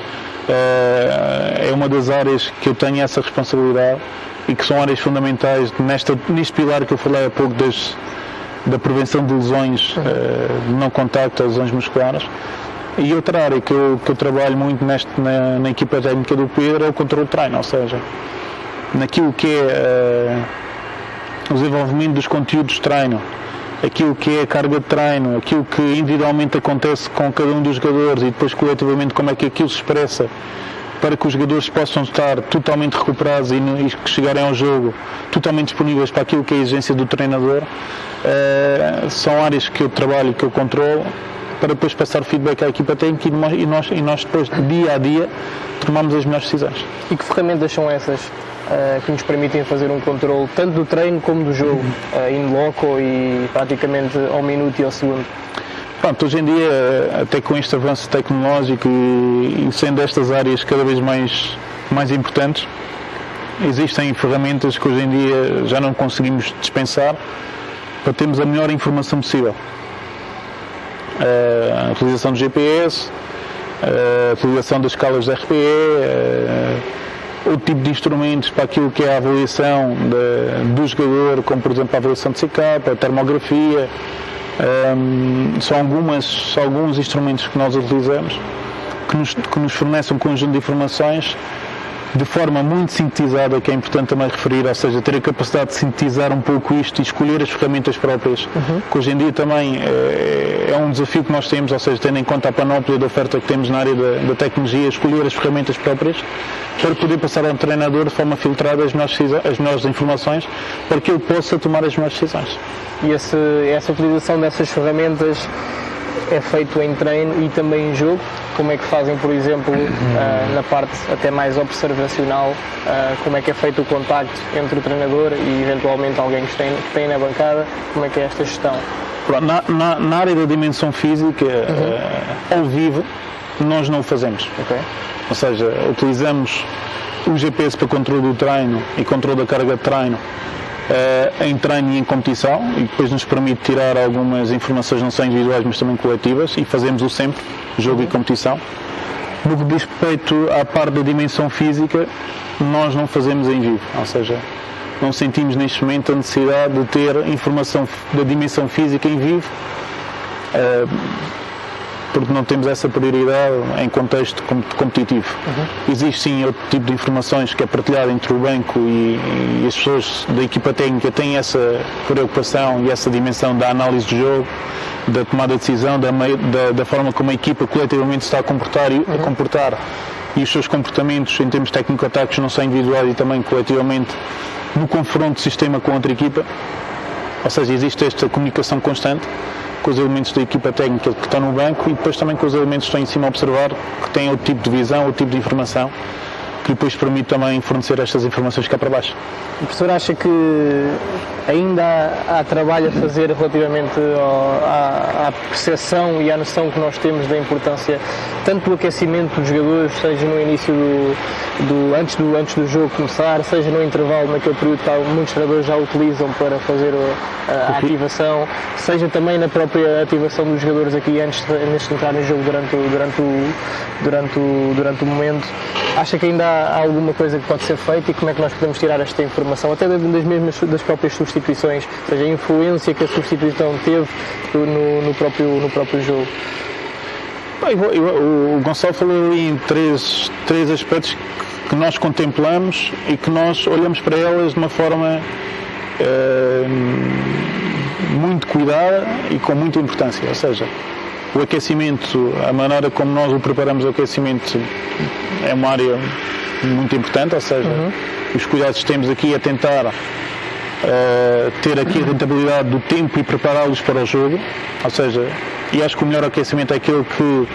B: é uma das áreas que eu tenho essa responsabilidade e que são áreas fundamentais nesta, neste pilar que eu falei há pouco das, da prevenção de lesões uh, de não contacto, lesões musculares. E outra área que eu, que eu trabalho muito neste, na, na equipa técnica do Pedro é o controle de treino, ou seja, naquilo que é uh, o desenvolvimento dos conteúdos de treino, aquilo que é a carga de treino, aquilo que individualmente acontece com cada um dos jogadores e depois coletivamente como é que aquilo se expressa para que os jogadores possam estar totalmente recuperados e, e chegarem ao jogo totalmente disponíveis para aquilo que é a exigência do treinador, uh, são áreas que eu trabalho que eu controlo para depois passar o feedback à equipa técnica e nós, e nós depois, dia a dia, tomamos as melhores decisões.
A: E que ferramentas são essas uh, que nos permitem fazer um controle tanto do treino como do jogo, uh, in loco e praticamente ao minuto e ao segundo?
B: Pronto, hoje em dia, até com este avanço tecnológico e, e sendo estas áreas cada vez mais, mais importantes, existem ferramentas que hoje em dia já não conseguimos dispensar para termos a melhor informação possível. Uh, a utilização do GPS, uh, a utilização das escalas de RPE, uh, outro tipo de instrumentos para aquilo que é a avaliação de, do jogador, como por exemplo a avaliação de CK, a termografia, um, são, algumas, são alguns instrumentos que nós utilizamos que nos, que nos fornecem um conjunto de informações de forma muito sintetizada, que é importante também referir, ou seja, ter a capacidade de sintetizar um pouco isto e escolher as ferramentas próprias, uhum. que hoje em dia também é, é, um desafio que nós temos, ou seja, tendo em conta a panóplia de oferta que temos na área da, da tecnologia, escolher as ferramentas próprias para poder passar ao treinador de forma filtrada as melhores, as melhores informações para que ele possa tomar as melhores decisões.
A: E esse, essa utilização dessas ferramentas é feito em treino e também em jogo? Como é que fazem, por exemplo, uh, na parte até mais observacional, uh, como é que é feito o contacto entre o treinador e eventualmente alguém que tem, que tem na bancada? Como é que é esta gestão?
B: Na, na, na área da dimensão física, uhum. uh, ao vivo, nós não o fazemos. Okay. Ou seja, utilizamos o GPS para controle do treino e controle da carga de treino em treino e em competição e depois nos permite tirar algumas informações não só individuais mas também coletivas e fazemos-o sempre, jogo e competição. No que diz respeito à parte da dimensão física, nós não fazemos em vivo, ou seja, não sentimos neste momento a necessidade de ter informação da dimensão física em vivo. Uh, porque não temos essa prioridade em contexto competitivo. Uhum. Existe sim outro tipo de informações que é partilhado entre o banco e, e, as pessoas da equipa técnica têm essa preocupação e essa dimensão da análise do jogo, da tomada de decisão, da, da, da forma como a equipa coletivamente se está a comportar, e, uhum. a comportar e os seus comportamentos em termos técnico-ataques não são individuais e também coletivamente no confronto de sistema com outra equipa. Ou seja, existe esta comunicação constante com os elementos da equipa técnica que estão no banco e depois também com os elementos que estão em cima a observar, que têm outro tipo de visão, outro tipo de informação, que depois permite também fornecer estas informações cá para baixo.
A: O professor acha que ainda há, há trabalho a fazer relativamente ao, à, à percepção e à noção que nós temos da importância tanto do aquecimento dos jogadores, seja no início do, do, antes, do antes do jogo começar, seja no intervalo, naquele período que muitos treinadores já utilizam para fazer a, a ativação, seja também na própria ativação dos jogadores aqui antes de, antes de entrar no jogo durante, durante, o, durante, o, durante o momento. Acha que ainda há alguma coisa que pode ser feita e como é que nós podemos tirar esta informação, até das mesmas das próprias substituições, ou seja, a influência que a substituição teve no, no, próprio, no próprio jogo?
B: o Gonçalo falou em três, três aspectos que nós contemplamos e que nós olhamos para elas de uma forma uh, muito cuidada e com muita importância. Ou seja, o aquecimento, a maneira como nós o preparamos o aquecimento é uma área muito importante, ou seja, uhum. os cuidados que temos aqui é tentar uh, ter aqui a rentabilidade do tempo e prepará-los para o jogo, ou seja, e acho que o melhor aquecimento é aquele que, uh,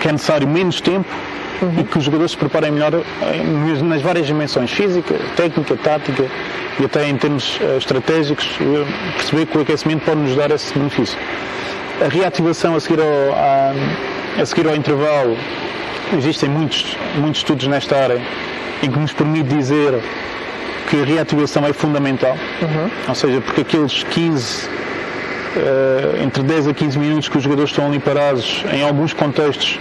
B: que é necessário menos tempo uhum. e que os jogadores se preparem melhor nas várias dimensões, física, técnica, tática e até em termos uh, estratégicos, perceber que o aquecimento pode nos dar esse benefício. A reativação a seguir ao, a, a seguir ao intervalo, existem muitos, muitos estudos nesta área em que nos permite dizer que a reativação é fundamental, uhum. ou seja, porque aqueles 15, uh, eh, entre 10 a 15 minutos que os jogadores estão ali parados, em alguns contextos,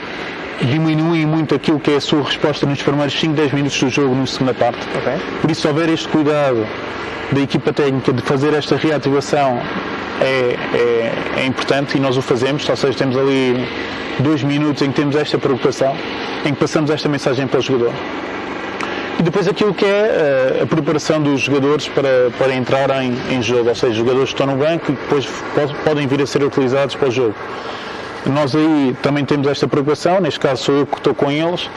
B: diminuem muito aquilo que é a sua resposta nos primeiros 5, 10 minutos do jogo na segunda parte. Okay. Por isso, se houver este cuidado da equipa técnica de fazer esta reativação é, é, é, importante e nós o fazemos, ou seja, temos ali dois minutos em que temos esta preocupação, em que passamos esta mensagem para o jogador. E depois aquilo que é a, eh, a preparação dos jogadores para, para entrar em, em jogo, ou seja, jogadores que estão no banco e que depois podem vir a ser utilizados para o jogo. Nós aí também temos esta preocupação, neste caso sou eu que estou com eles.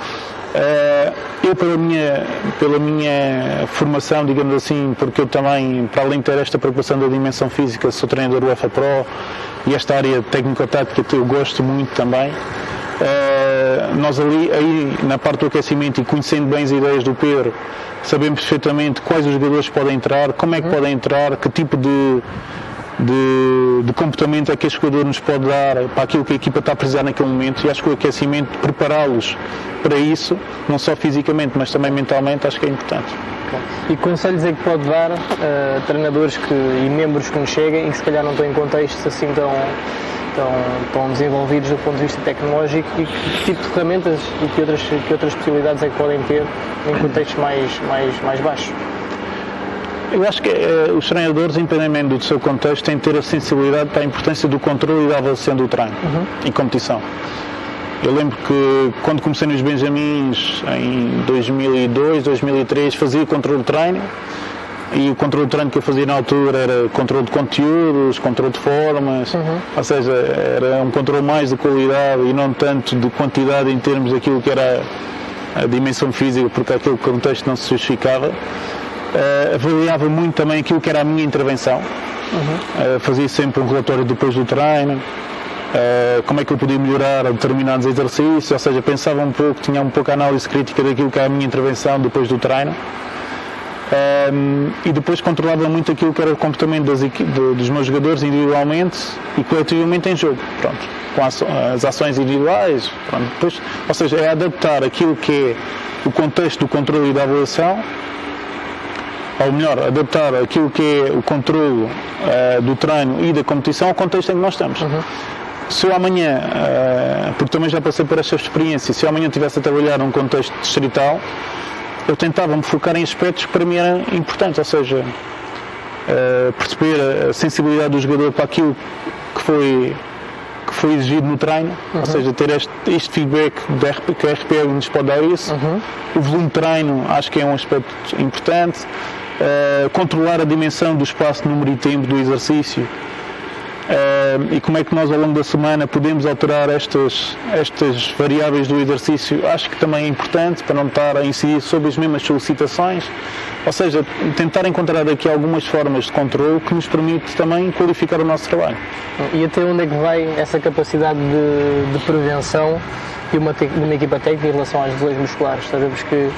B: Eh, eu, pela minha, pela minha formação, digamos assim, porque eu também, para além de ter esta preocupação da dimensão física, sou treinador UEFA Pro e esta área técnico-tática que eu gosto muito também. Uh, nós ali, aí na parte do aquecimento e conhecendo bem as ideias do Pedro, sabemos perfeitamente quais os jogadores podem entrar, como é que uhum. podem entrar, que tipo de de, de, comportamento é que este jogador nos pode dar para aquilo que a equipa está a precisar naquele momento e acho que o aquecimento, prepará-los para isso, não só fisicamente, mas também mentalmente, acho que é importante.
A: E conselhos é que pode dar a uh, treinadores que, e membros que nos cheguem e que se calhar não estão em contextos assim tão, tão, tão desenvolvidos do ponto de vista tecnológico e que tipo de ferramentas e que outras, que outras possibilidades é que podem ter em contextos mais, mais, mais baixos?
B: Eu acho que eh, os treinadores, independentemente do seu contexto, têm que ter a sensibilidade para a importância do controle e da avaliação do treino uhum. e competição. Eu lembro que quando comecei nos Benjamins em 2002, 2003, fazia controle de treino e o controle de treino que eu fazia na altura era controle de conteúdos, controle de formas, uhum. ou seja, era um controle mais de qualidade e não tanto de quantidade em termos daquilo que era a dimensão física, porque aquele contexto não se justificava uh, avaliava muito também aquilo que era a minha intervenção. Uhum. Uh, fazia sempre um relatório depois do treino, uh, como é que eu podia melhorar determinados exercícios, ou seja, pensava um pouco, tinha um pouco a análise crítica daquilo que era a minha intervenção depois do treino. Um, e depois controlava muito aquilo que era o comportamento das, de, dos meus jogadores individualmente e coletivamente em jogo, pronto, com as, as ações individuais, pronto, depois, ou seja, é adaptar aquilo que é o contexto do controle e da avaliação ou melhor, adaptar aquilo que é o controle uh, do treino e da competição ao contexto em que nós estamos. Uhum. Se eu amanhã, uh, porque também já passei por esta experiência, se eu amanhã estivesse a trabalhar num contexto distrital, eu tentava me focar em aspectos que para mim eram importantes, ou seja, uh, perceber a sensibilidade do jogador para aquilo que foi que foi exigido no treino, uhum. ou seja, ter este, este feedback RP, que a RPL nos pode dar isso. Uhum. O volume de treino acho que é um aspecto importante. Uh, controlar a dimensão do espaço, número e tempo do exercício. Uh, e como é que nós ao longo da semana podemos alterar estas, estas variáveis do exercício, acho que também é importante para não estar a incidir sobre as mesmas solicitações. Ou seja, tentar encontrar aqui algumas formas de controle que nos permite também qualificar o nosso trabalho.
A: E até onde é que vai essa capacidade de, de prevenção de uma, de uma equipa técnica em relação às lesões musculares? Sabemos que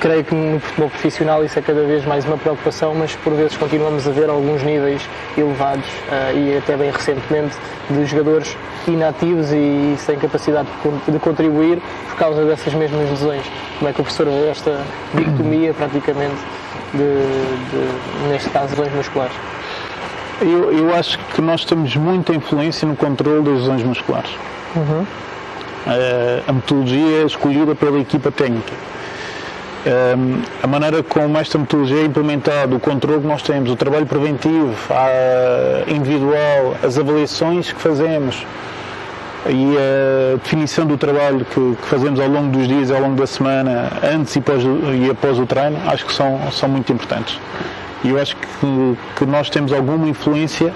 A: creio que no futebol profissional isso é cada vez mais uma preocupação, mas por vezes continuamos a ver alguns níveis elevados uh, e até bem recentemente de jogadores inativos e sem capacidade de contribuir por causa dessas mesmas lesões. Como é que o professor vê esta dicotomia [CLEARS THROAT] praticamente de, de, neste caso, lesões musculares?
B: Eu, eu, acho que nós temos muita influência no controle das lesões musculares. Uhum. Uh, a metodologia é escolhida pela equipa técnica um, a maneira como esta metodologia é implementada, o controle que nós temos, o trabalho preventivo, individual, as avaliações que fazemos e a definição do trabalho que, que fazemos ao longo dos dias, ao longo da semana, antes e, e após o treino, acho que são, são muito importantes. E eu acho que, que nós temos alguma influência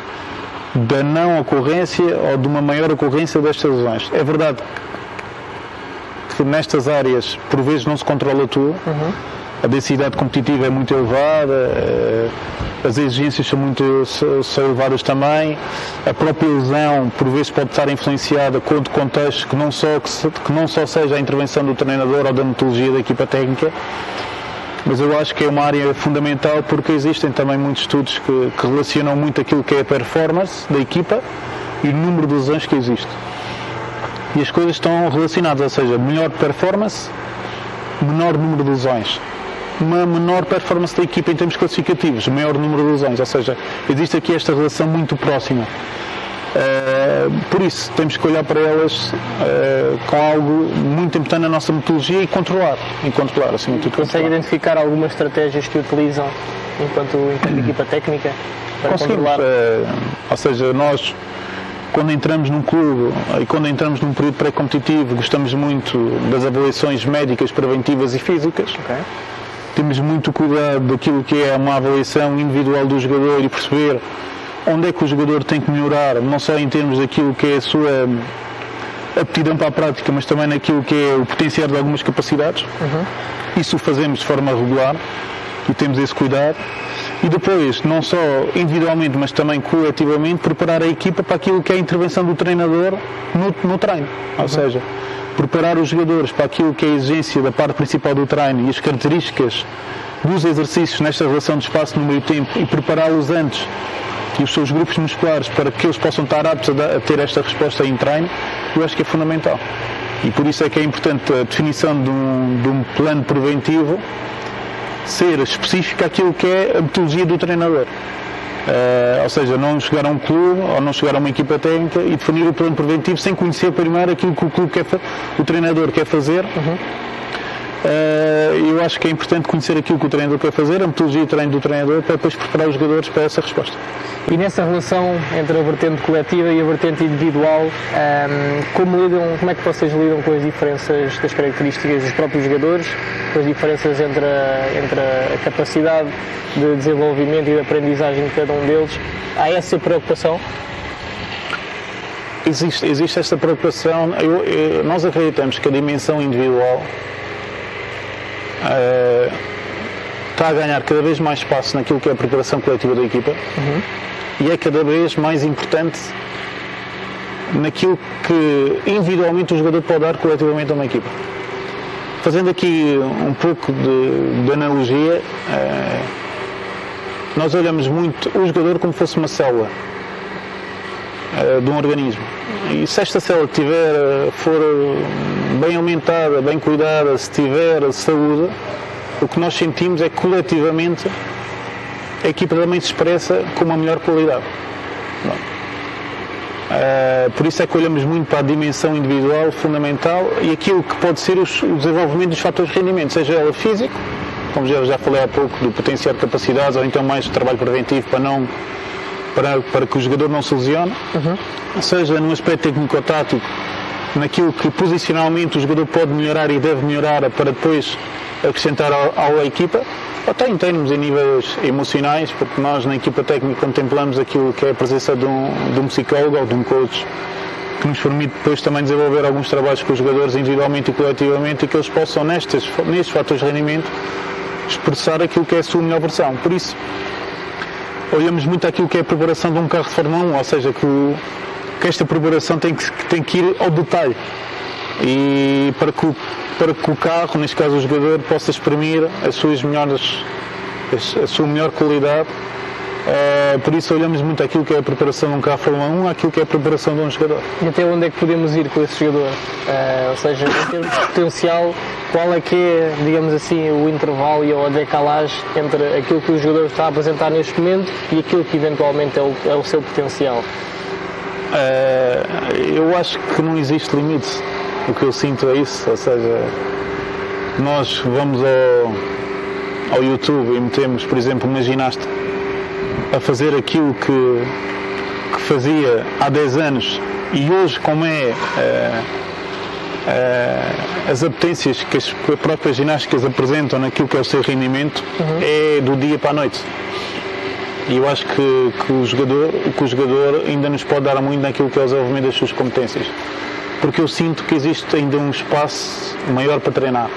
B: da não ocorrência ou de uma maior ocorrência destas lesões. É verdade que nestas áreas por vezes não se controla tudo. Uhum. A densidade competitiva é muito elevada, eh, as exigências são muito são elevadas também. A própria lesão por vezes pode estar influenciada com o contexto que não só que, que não só seja a intervenção do treinador ou da metodologia da equipa técnica, mas eu acho que é uma área fundamental porque existem também muitos estudos que, que relacionam muito aquilo que é a performance da equipa e o número de lesões que existe e as coisas estão relacionadas, ou seja, melhor performance, menor número de lesões. Uma menor performance da equipa em termos classificativos, maior número de lesões, ou seja, existe aqui esta relação muito próxima. Uh, por isso, temos que olhar para elas uh, com algo muito importante na nossa metodologia e controlar. E controlar assim,
A: tudo Consegue controlar. identificar algumas estratégias que utilizam enquanto, enquanto [CLEARS THROAT] equipa técnica
B: para Conseguimos, controlar? Uh, ou seja, nós quando entramos num clube e quando entramos num período pré-competitivo, gostamos muito das avaliações médicas, preventivas e físicas. Okay. Temos muito cuidado daquilo que é uma avaliação individual do jogador e perceber onde é que o jogador tem que melhorar, não só em termos daquilo que é a sua aptidão para a prática, mas também naquilo que é o potencial de algumas capacidades. Uhum. Isso o fazemos de forma regular e temos esse cuidado e depois, não só individualmente, mas também coletivamente, preparar a equipa para aquilo que é a intervenção do treinador no, no treino. Ou uhum. seja, preparar os jogadores para aquilo que é a exigência da parte principal do treino e as características dos exercícios nesta relação de espaço no meio tempo e prepará-los antes e os seus grupos musculares para que eles possam estar aptos a, ter esta resposta em treino, eu acho que é fundamental. E por isso é que é importante a definição de um, de um plano preventivo ser específica aquilo que é a metodologia do treinador. Uh, ou seja, não chegar a um clube ou não chegar a uma equipa técnica e definir o plano preventivo sem conhecer primeiro aquilo que o clube quer o treinador quer fazer. Uhum. Uh, eu acho que é importante conhecer aquilo que o treinador quer fazer, a metodologia de treino do treinador, para depois preparar os jogadores para essa resposta.
A: E nessa relação entre a vertente coletiva e a vertente individual, ehm, como, lidam, como é que vocês lidam com as diferenças das características dos próprios jogadores, com as diferenças entre a, entre a capacidade de desenvolvimento e de aprendizagem de cada um deles? Há essa preocupação?
B: Existe, existe esta preocupação. Eu, eu, nós acreditamos que a dimensão individual uh, está a ganhar cada vez mais espaço naquilo que é a preparação coletiva da equipa uhum. e é cada vez mais importante naquilo que individualmente o jogador pode dar coletivamente a uma equipa. Fazendo aqui um pouco de, de analogia, uh, nós olhamos muito o jogador como fosse uma célula uh, de um organismo. E se esta célula tiver, for bem aumentada, bem cuidada, se tiver saúde, o que nós sentimos é que coletivamente a equipa também se expressa com uma melhor qualidade. Uh, por isso é que olhamos muito para a dimensão individual fundamental e aquilo que pode ser os, o desenvolvimento dos fatores de rendimento, seja ela físico, como já, já falei há pouco, do potencial de capacidades, ou então mais trabalho preventivo para não para, para que o jogador não se lesione, uhum. seja no aspecto técnico-tático, naquilo que posicionalmente o jogador pode melhorar e deve melhorar para depois acrescentar à, equipa, até em termos em níveis emocionais, porque nós na equipa técnica contemplamos aquilo que é a presença de um, de um psicólogo ou de um coach que nos permite depois também desenvolver alguns trabalhos com os jogadores individualmente e coletivamente e que eles possam nestes, nestes fatores de rendimento expressar aquilo que é a sua melhor versão. Por isso, olhamos muito aquilo que é a preparação de um carro de Fórmula 1, ou seja, que, o, que esta preparação tem que, tem que ir ao detalhe. E para que, o, para que o carro, neste caso o jogador, possa exprimir as suas melhores, a sua melhor qualidade. Uh, por isso olhamos muito aquilo que é a preparação de um carro Fórmula 1, aquilo que é a preparação de um jogador.
A: E até onde é que podemos ir com esse jogador? Uh, ou seja, em termos de potencial, qual é que é, digamos assim, o intervalo e a decalagem entre aquilo que o jogador está a apresentar neste momento e aquilo que eventualmente é o, é o seu potencial?
B: Uh, eu acho que não existe limite. O que eu sinto é isso, ou seja, nós vamos ao, ao YouTube e metemos, por exemplo, uma ginasta a fazer aquilo que, que fazia há 10 anos e hoje como é uh, uh, as apetências que as próprias ginásticas apresentam naquilo que é o seu rendimento uhum. é do dia para a noite. E eu acho que, que, o jogador, que o jogador ainda nos pode dar muito naquilo que é o desenvolvimento das suas competências. Porque eu sinto que existe ainda um espaço maior para treinar.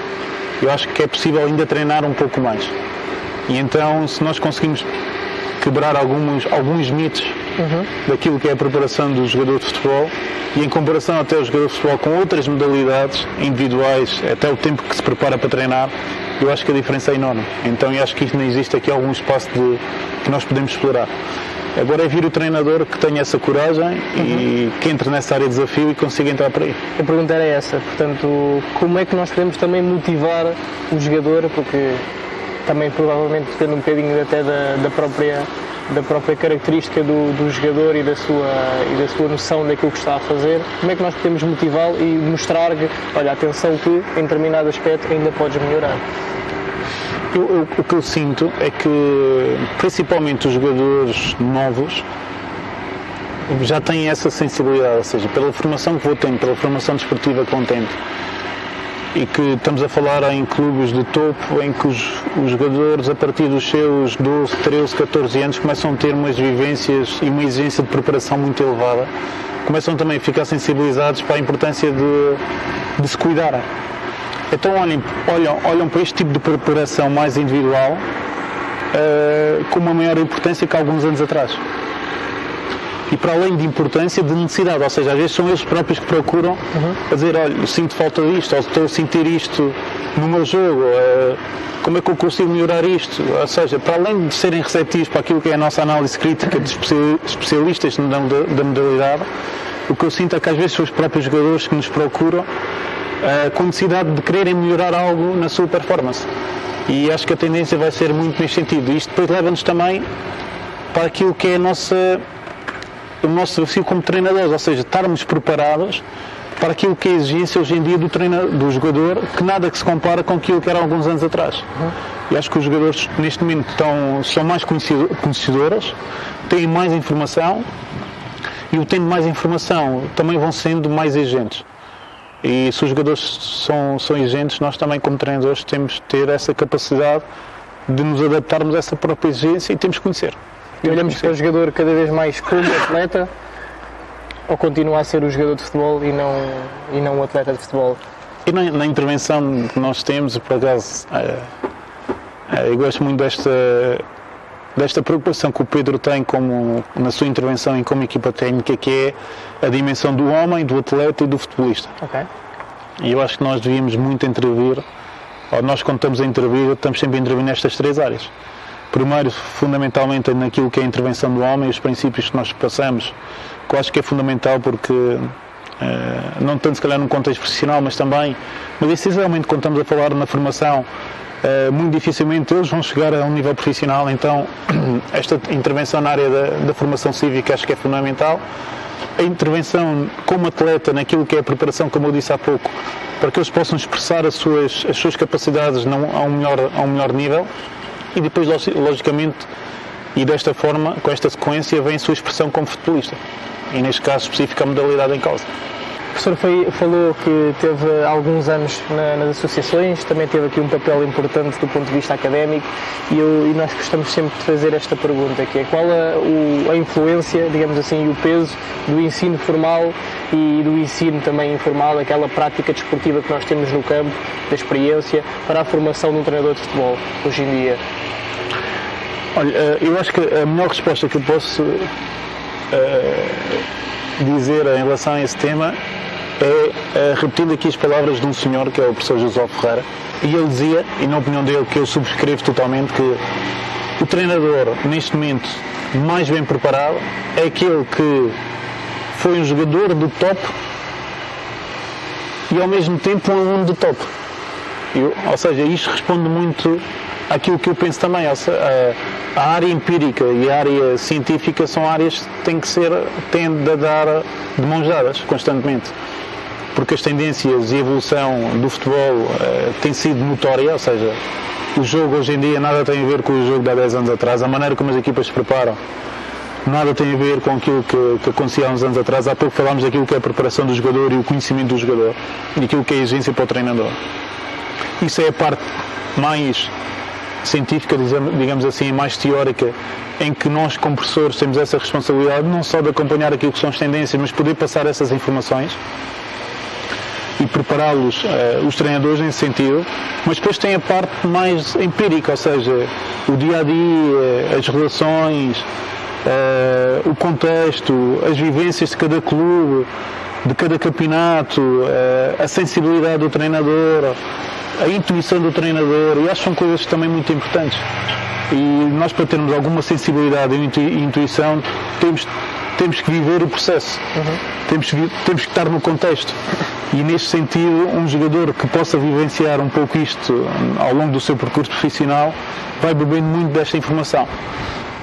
B: Eu acho que é possível ainda treinar um pouco mais. E então, se nós conseguimos quebrar alguns, alguns mitos uhum. daquilo que é a preparação do jogador de futebol e em comparação até o jogador de futebol com outras modalidades individuais, até o tempo que se prepara para treinar, eu acho que a diferença é enorme. Então eu acho que não existe aqui algum espaço de, que nós podemos explorar. Agora é vir o treinador que tenha essa coragem uhum. e que entre nessa área de desafio e consiga entrar por aí.
A: A pergunta era essa, portanto, como é que nós podemos também motivar o jogador, porque também provavelmente tendo um bocadinho até da, da própria da própria característica do, do jogador e da, sua, e da sua noção daquilo que está a fazer, como é que nós podemos motivá-lo e mostrar-lhe, olha, atenção que em determinado aspecto ainda podes melhorar?
B: Eu, eu, o que eu sinto é que, principalmente os jogadores novos, já têm essa sensibilidade, ou seja, pela formação que vou tendo, pela formação desportiva que vão tendo, e que estamos a falar em clubes de topo em que os, os, jogadores a partir dos seus 12, 13, 14 anos começam a ter umas vivências e uma exigência de preparação muito elevada. Começam também a ficar sensibilizados para a importância de, de se cuidarem então olhem, olham, olham para este tipo de preparação mais individual uh, com uma maior importância que alguns anos atrás e para além de importância, de necessidade. Ou seja, às vezes são eles próprios que procuram uhum. a dizer, olha, sinto falta disto, ou estou a sentir isto no meu jogo, uh, como é que eu consigo melhorar isto? Ou seja, para além de serem receptivos para aquilo que é a nossa análise crítica de especialistas da, da modalidade, o que eu sinto é que às vezes são os próprios jogadores que nos procuram uh, com necessidade de quererem melhorar algo na sua performance. E acho que a tendência vai ser muito neste sentido. Isto depois leva-nos também para aquilo que é a nossa, o nosso desafio como treinadores, ou seja, estarmos preparados para aquilo que é a exigência hoje em dia do, treino, do jogador, que nada que se compara com aquilo que era há alguns anos atrás. Uhum. E acho que os jogadores neste momento estão, são mais conhecedores, têm mais informação e o tendo mais informação também vão sendo mais exigentes. E se os jogadores são, são exigentes, nós também como treinadores temos de ter essa capacidade de nos adaptarmos a essa própria exigência e temos que conhecer.
A: E olhamos para o jogador cada vez mais como atleta ou continua a ser o jogador de futebol e não, e não o atleta de futebol?
B: E na, na intervenção que nós temos, por acaso, é, é, eu gosto muito desta, desta preocupação que o Pedro tem como, na sua intervenção e como equipa técnica, que é a dimensão do homem, do atleta e do futebolista.
A: Okay.
B: E eu acho que nós devíamos muito intervir, ou nós quando estamos a intervir, estamos sempre a intervir nestas três áreas. Primeiro, fundamentalmente, naquilo que é a intervenção do homem, os princípios que nós passamos, que eu acho que é fundamental porque, eh, não tanto se calhar num contexto profissional, mas também, mas essencialmente quando estamos a falar na formação, eh, muito dificilmente eles vão chegar a um nível profissional, então [CLEARS THROAT] esta intervenção na área da, da formação cívica acho que é fundamental. A intervenção como atleta naquilo que é a preparação, como eu disse há pouco, para que eles possam expressar as suas, as suas capacidades não, a, um melhor, a um melhor nível e depois, logicamente, e desta forma, com esta sequência, vem a sua expressão como futebolista. E neste caso específico a modalidade em causa.
A: O professor foi, falou que teve alguns anos na, nas associações, também teve aqui um papel importante do ponto de vista académico e, eu, e nós gostamos sempre de fazer esta pergunta, que é qual a, o, a influência, digamos assim, e o peso do ensino formal e do ensino também informal, aquela prática desportiva que nós temos no campo, da experiência, para a formação de um treinador de futebol hoje em dia?
B: Olha, eh, eu acho que a melhor resposta que eu posso uh, dizer em relação a esse tema é uh, repetindo aqui as palavras de um senhor que é o professor José Ferreira e ele dizia, e na opinião dele que eu subscrevo totalmente, que o treinador neste momento mais bem preparado é aquele que foi um jogador do top e ao mesmo tempo um aluno do top. Eu, ou seja, isto responde muito àquilo que eu penso também. A, a, área empírica e a área científica são áreas que têm que ser, têm de dar de mãos dadas constantemente. Porque as tendências e a evolução do futebol uh, têm sido notória, ou seja, o jogo hoje em dia nada tem a ver com o jogo de há 10 anos atrás, a maneira como as equipas se preparam nada tem a ver com aquilo que, que acontecia há uns anos atrás. Há pouco falámos daquilo que é a preparação do jogador e o conhecimento do jogador e aquilo que é a exigência para o treinador. Isso é a parte mais científica, digamos assim, mais teórica, em que nós, como professores, temos essa responsabilidade não só de acompanhar aquilo que são as tendências, mas poder passar essas informações e prepará-los, uh, os treinadores, nesse sentido. Mas depois tem a parte mais empírica, ou seja, o dia a dia, as relações, uh, o contexto, as vivências de cada clube, de cada campeonato, uh, a sensibilidade do treinador, a intuição do treinador, e acho que são coisas também muito importantes. E nós, para termos alguma sensibilidade e intuição, temos, temos que viver o processo, uhum. temos, que, temos que estar no contexto. E neste sentido, um jogador que possa vivenciar um pouco isto ao longo do seu percurso profissional vai bebendo muito desta informação.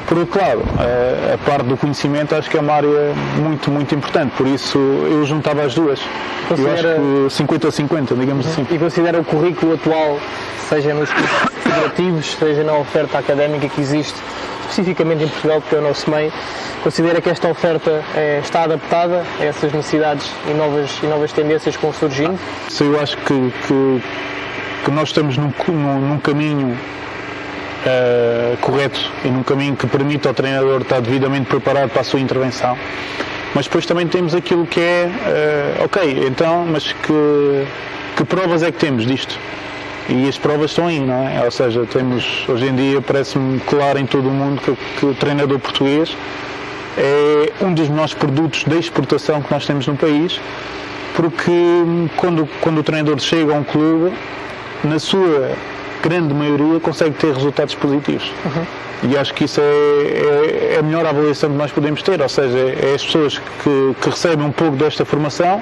B: Por outro lado, a, a, parte do conhecimento acho que é uma área muito, muito importante, por isso eu juntava as duas. Considera... Eu acho que 50 a 50, digamos uhum. assim.
A: E considera o currículo atual, seja nos cursos federativos, seja na oferta académica que existe, especificamente em Portugal, porque é o nosso meio, considera que esta oferta é, está adaptada a essas necessidades e novas, e novas tendências que vão surgindo?
B: Sim, eu acho que, que, que nós estamos num, num, num caminho uh, correto e num caminho que permite ao treinador estar devidamente preparado para a sua intervenção. Mas depois também temos aquilo que é, uh, ok, então, mas que, que provas é que temos disto? E as provas estão aí, não é? Ou seja, temos, hoje em dia, parece-me claro em todo o mundo que, que o treinador português é um dos nossos produtos de exportação que nós temos no país, porque quando, quando o treinador chega a um clube, na sua grande maioria consegue ter resultados positivos. Uhum. E acho que isso é, é, é, a melhor avaliação que nós podemos ter, ou seja, é as pessoas que, que recebem um pouco desta formação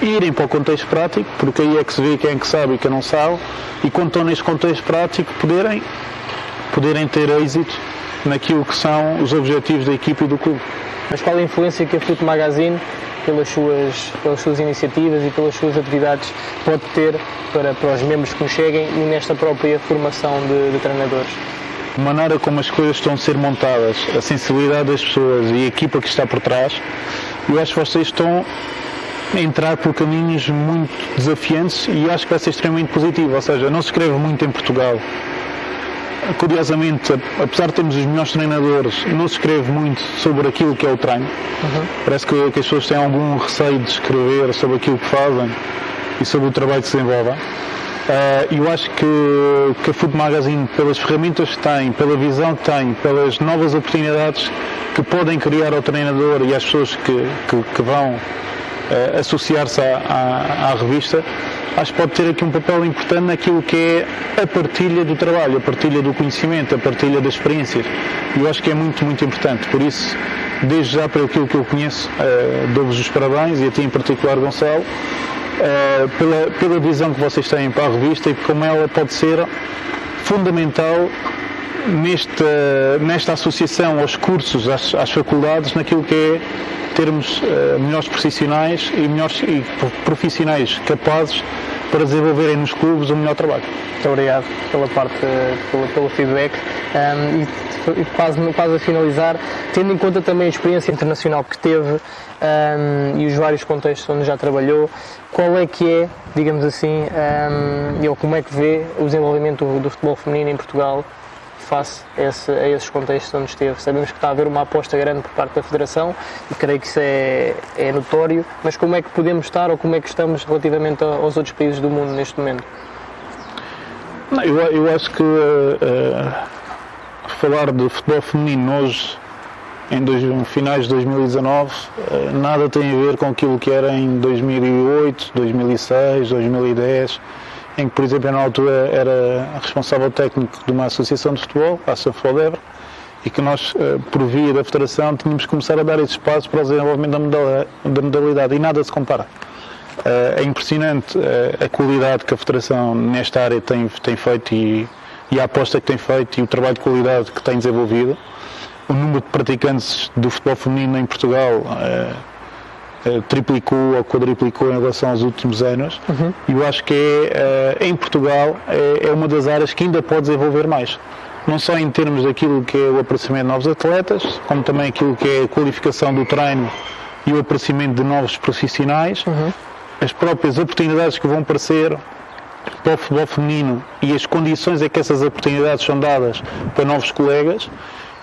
B: irem para o contexto prático, porque aí é que se vê quem é que sabe e quem não sabe, e quando estão neste contexto prático poderem, poderem ter êxito naquilo que são os objetivos da equipe e do clube.
A: Mas qual a influência que a Foot Magazine, pelas suas, pelas suas iniciativas e pelas suas atividades, pode ter para, para os membros que nos cheguem e nesta própria formação de, de treinadores?
B: a maneira como as coisas estão a ser montadas, a sensibilidade das pessoas e a equipa que está por trás, eu acho que vocês estão a entrar por caminhos muito desafiantes e acho que vai ser extremamente positivo. Ou seja, não se escreve muito em Portugal. Curiosamente, apesar de termos os melhores treinadores, não se escreve muito sobre aquilo que é o treino. Uhum. Parece que, que as pessoas têm algum receio de escrever sobre aquilo que fazem e sobre o trabalho que se desenvolve. Uh, eu acho que, que a Food Magazine, pelas ferramentas que tem, pela visão que tem, pelas novas oportunidades que podem criar ao treinador e às pessoas que, que, que vão uh, associar-se à, à, à, revista, acho que pode ter aqui um papel importante naquilo que é a partilha do trabalho, a partilha do conhecimento, a partilha das experiências. E eu acho que é muito, muito importante. Por isso, desde já, para aquilo que eu conheço, uh, dou-vos os parabéns e a ti em particular, Gonçalo. Eh, pela, pela visão que vocês têm para a revista e como ela pode ser fundamental nesta, nesta associação aos cursos, às, às faculdades, naquilo que é termos uh, melhores profissionais e melhores e profissionais capazes para desenvolverem nos clubes o melhor trabalho.
A: Muito obrigado pela parte, pelo, pelo feedback. Um, e, e quase, quase a finalizar, tendo em conta também a experiência internacional que teve um, e os vários contextos onde já trabalhou, qual é que é, digamos assim, um, ou como é que vê o desenvolvimento do, do futebol feminino em Portugal face esse, a, esses contextos onde esteve. Sabemos que está a haver uma aposta grande por parte da Federação e creio que isso é, é notório, mas como é que podemos estar ou como é que estamos relativamente aos outros países do mundo neste momento?
B: Não, eu, eu, acho que uh, falar de futebol feminino hoje em dois, finais de 2019 eh, nada tem a ver com aquilo que era em 2008, 2006, 2010, em que, por exemplo, na altura era responsável técnico de uma associação de futebol, a Futebol e que nós, eh, por via da Federação, tínhamos que começar a dar esses passos para o desenvolvimento da modalidade e nada se compara. Eh, é impressionante a qualidade que a Federação nesta área tem, tem feito e, e a aposta que tem feito e o trabalho de qualidade que tem desenvolvido o número de praticantes do futebol feminino em Portugal triplicou ou quadriplicou em relação aos últimos anos uhum. e eu acho que é, em Portugal é, uma das áreas que ainda pode desenvolver mais não só em termos daquilo que é o aparecimento de novos atletas, como também aquilo que é a qualificação do treino e o aparecimento de novos profissionais, uhum. as próprias oportunidades que vão aparecer para o futebol feminino e as condições em que essas oportunidades são dadas para novos colegas,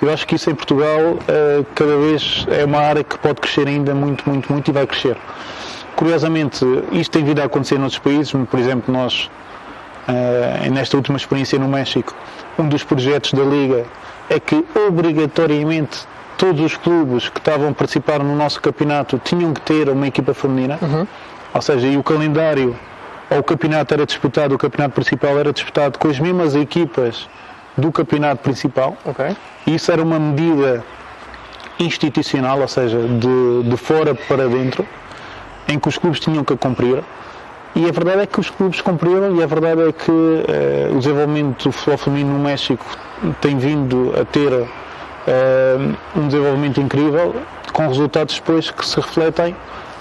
B: eu acho que isso em Portugal uh, cada vez é uma área que pode crescer ainda muito, muito, muito e vai crescer. Curiosamente, isto tem vindo a acontecer noutros países, por exemplo, nós, uh, nesta última experiência no México, um dos projetos da Liga é que obrigatoriamente todos os clubes que estavam a participar no nosso campeonato tinham que ter uma equipa feminina, uhum. ou seja, e o calendário ou o campeonato era disputado, o campeonato principal era disputado com as mesmas equipas do campeonato principal. Okay. Isso era uma medida institucional, ou seja, de, de fora para dentro, em que os clubes tinham que cumprir. E a verdade é que os clubes cumpriram e a verdade é que eh, o desenvolvimento do futebol feminino no México tem vindo a ter eh, um desenvolvimento incrível, com resultados depois que se refletem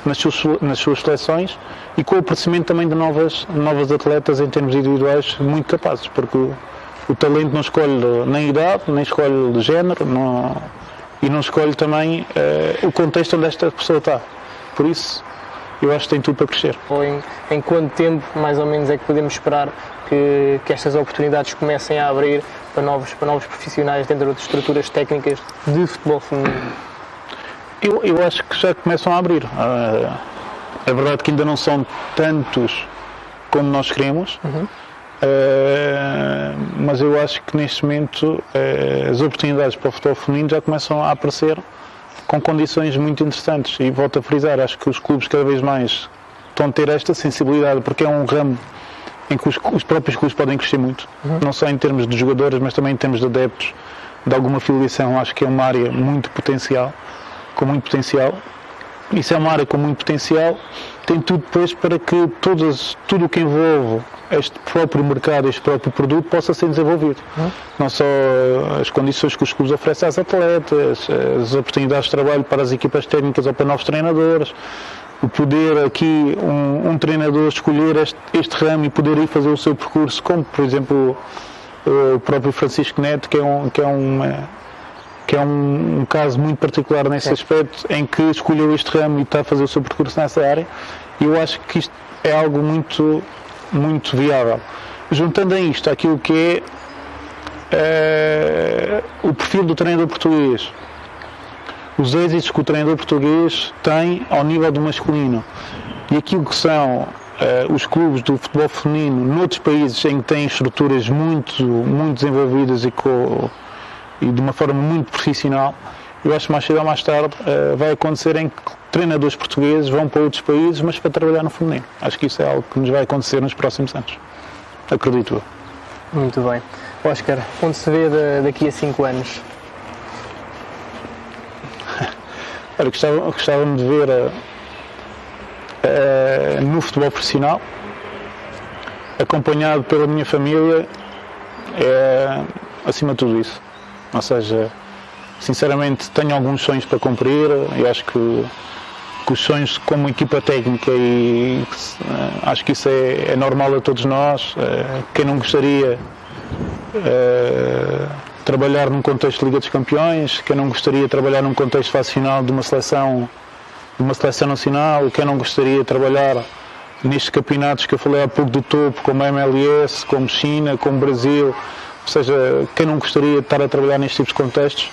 B: nas suas, nas suas seleções e com o aparecimento também de novas, novas atletas em termos individuais muito capazes, porque o talento não escolhe nem idade, nem escolhe género não, e não escolhe também uh, o contexto onde esta pessoa está. Por isso, eu acho que tem tudo para crescer.
A: Em, em quanto tempo, mais ou menos, é que podemos esperar que, que estas oportunidades comecem a abrir para novos, para novos profissionais dentro de estruturas técnicas de futebol feminino?
B: Eu, eu acho que já começam a abrir. Uh, é verdade que ainda não são tantos como nós queremos. Uhum Uh, mas eu acho que neste momento uh, as oportunidades para o futebol feminino já começam a aparecer com condições muito interessantes. E volto a frisar, acho que os clubes cada vez mais estão a ter esta sensibilidade, porque é um ramo em que os, os próprios clubes podem crescer muito, uhum. não só em termos de jogadores, mas também em termos de adeptos, de alguma filiação. Acho que é uma área muito potencial, com muito potencial. Isso é uma área com muito potencial, tem tudo depois para que todas, tudo o que envolve este próprio mercado, este próprio produto possa ser desenvolvido. Uhum. Não só as condições que os clubes oferecem às atletas, as oportunidades de trabalho para as equipas técnicas ou para novos treinadores, o poder aqui um, um treinador escolher este, este, ramo e poder ir fazer o seu percurso, como por exemplo o próprio Francisco Neto, que é um, que é uma, que é um, um caso muito particular nesse aspecto, em que escolheu este ramo e está a fazer o seu percurso nessa área. E eu acho que isto é algo muito, muito viável. Juntando a isto aquilo que é, é o perfil do treinador português, os êxitos que o treinador português tem ao nível do masculino e aquilo que são uh, os clubes do futebol feminino noutros países em que têm estruturas muito, muito desenvolvidas e, com, e de uma forma muito profissional, eu acho que mais cedo ou mais tarde uh, vai acontecer em que treinadores portugueses vão para outros países, mas para trabalhar no feminino. Acho que isso é algo que nos vai acontecer nos próximos anos. Acredito eu.
A: Muito bem. Oscar, onde se vê daqui a 5 anos? [LAUGHS]
B: Olha, gostava, gostava de ver uh, uh, no futebol profissional, acompanhado pela minha família, acima de tudo isso. Ou seja, sinceramente tenho alguns sonhos para cumprir. E acho que, que os sonhos como equipa técnica e acho que isso é, é normal a todos nós. quem não gostaria trabalhar num contexto de Liga dos Campeões, quem não gostaria de trabalhar num contexto fase final de uma seleção, de uma seleção nacional, quem não gostaria de trabalhar nestes campeonatos que eu falei há pouco do topo, como a MLS, como China, como Brasil, ou seja, quem não gostaria de estar a trabalhar nestes tipos de contextos,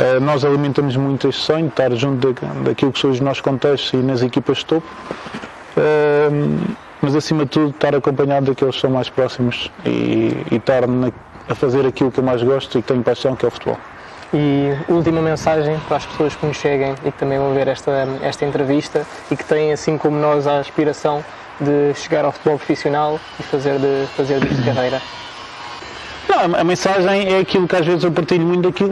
B: eh, nós alimentamos muito este sonho, de estar junto daquilo que são os nossos contextos e nas equipas de topo, eh, mas acima de tudo estar acompanhado daqueles que são mais próximos e, e estar na, a fazer aquilo que eu mais gosto e que tenho paixão, que é o futebol.
A: E última mensagem para as pessoas que nos cheguem e que também vão ver esta, esta entrevista e que têm, assim como nós, a aspiração de chegar ao futebol profissional e fazer, de, fazer disto carreira?
B: Não, a mensagem é aquilo que às vezes eu partilho muito daquilo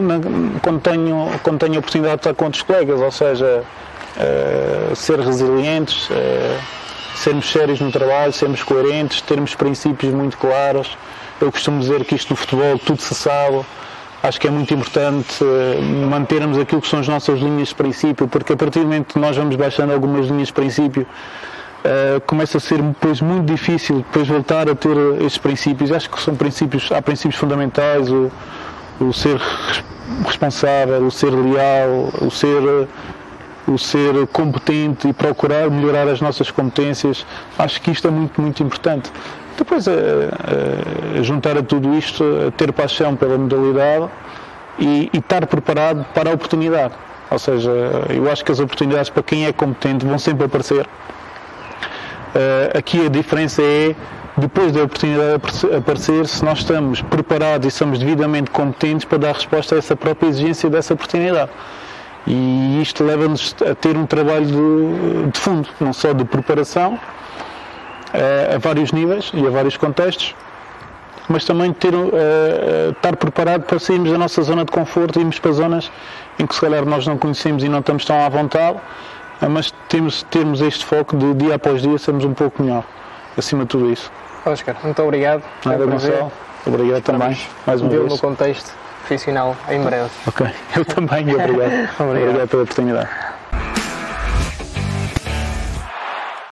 B: quando, tenho, quando tenho a oportunidade de estar com outros colegas, ou seja, uh, ser resilientes, uh, sermos sérios no trabalho, sermos coerentes, termos princípios muito claros, eu costumo dizer que isto no futebol tudo se sabe. Acho que é muito importante eh, mantermos aquilo que são as nossas linhas de princípio, porque a partir do momento que nós vamos baixando algumas linhas de princípio, Uh, começa a ser depois muito difícil depois voltar a ter estes princípios. Acho que são princípios, há princípios fundamentais, o, o ser responsável, o ser leal, o ser o ser competente e procurar melhorar as nossas competências. Acho que isto é muito muito importante. Depois, a, a, a juntar a tudo isto, a ter paixão pela modalidade e, e estar preparado para a oportunidade. Ou seja, eu acho que as oportunidades para quem é competente vão sempre aparecer. Uh, aqui a diferença é, depois da oportunidade aparecer, se nós estamos preparados e somos devidamente competentes para dar resposta a essa própria exigência dessa oportunidade. E isto leva-nos a ter um trabalho de, de fundo, não só de preparação, a, a vários níveis e a vários contextos, mas também ter, uh, estar preparado para sairmos da nossa zona de conforto e irmos para zonas em que se calhar nós não conhecemos e não estamos tão à vontade, mas temos, termos este foco de dia após dia sermos um pouco melhor, acima de tudo isso.
A: Oscar, muito obrigado.
B: Nada, um Gonçalo. Obrigado também, mais uma vez.
A: no contexto profissional em breve.
B: Ok, [LAUGHS] eu também, obrigado. [LAUGHS] obrigado. obrigado pela oportunidade.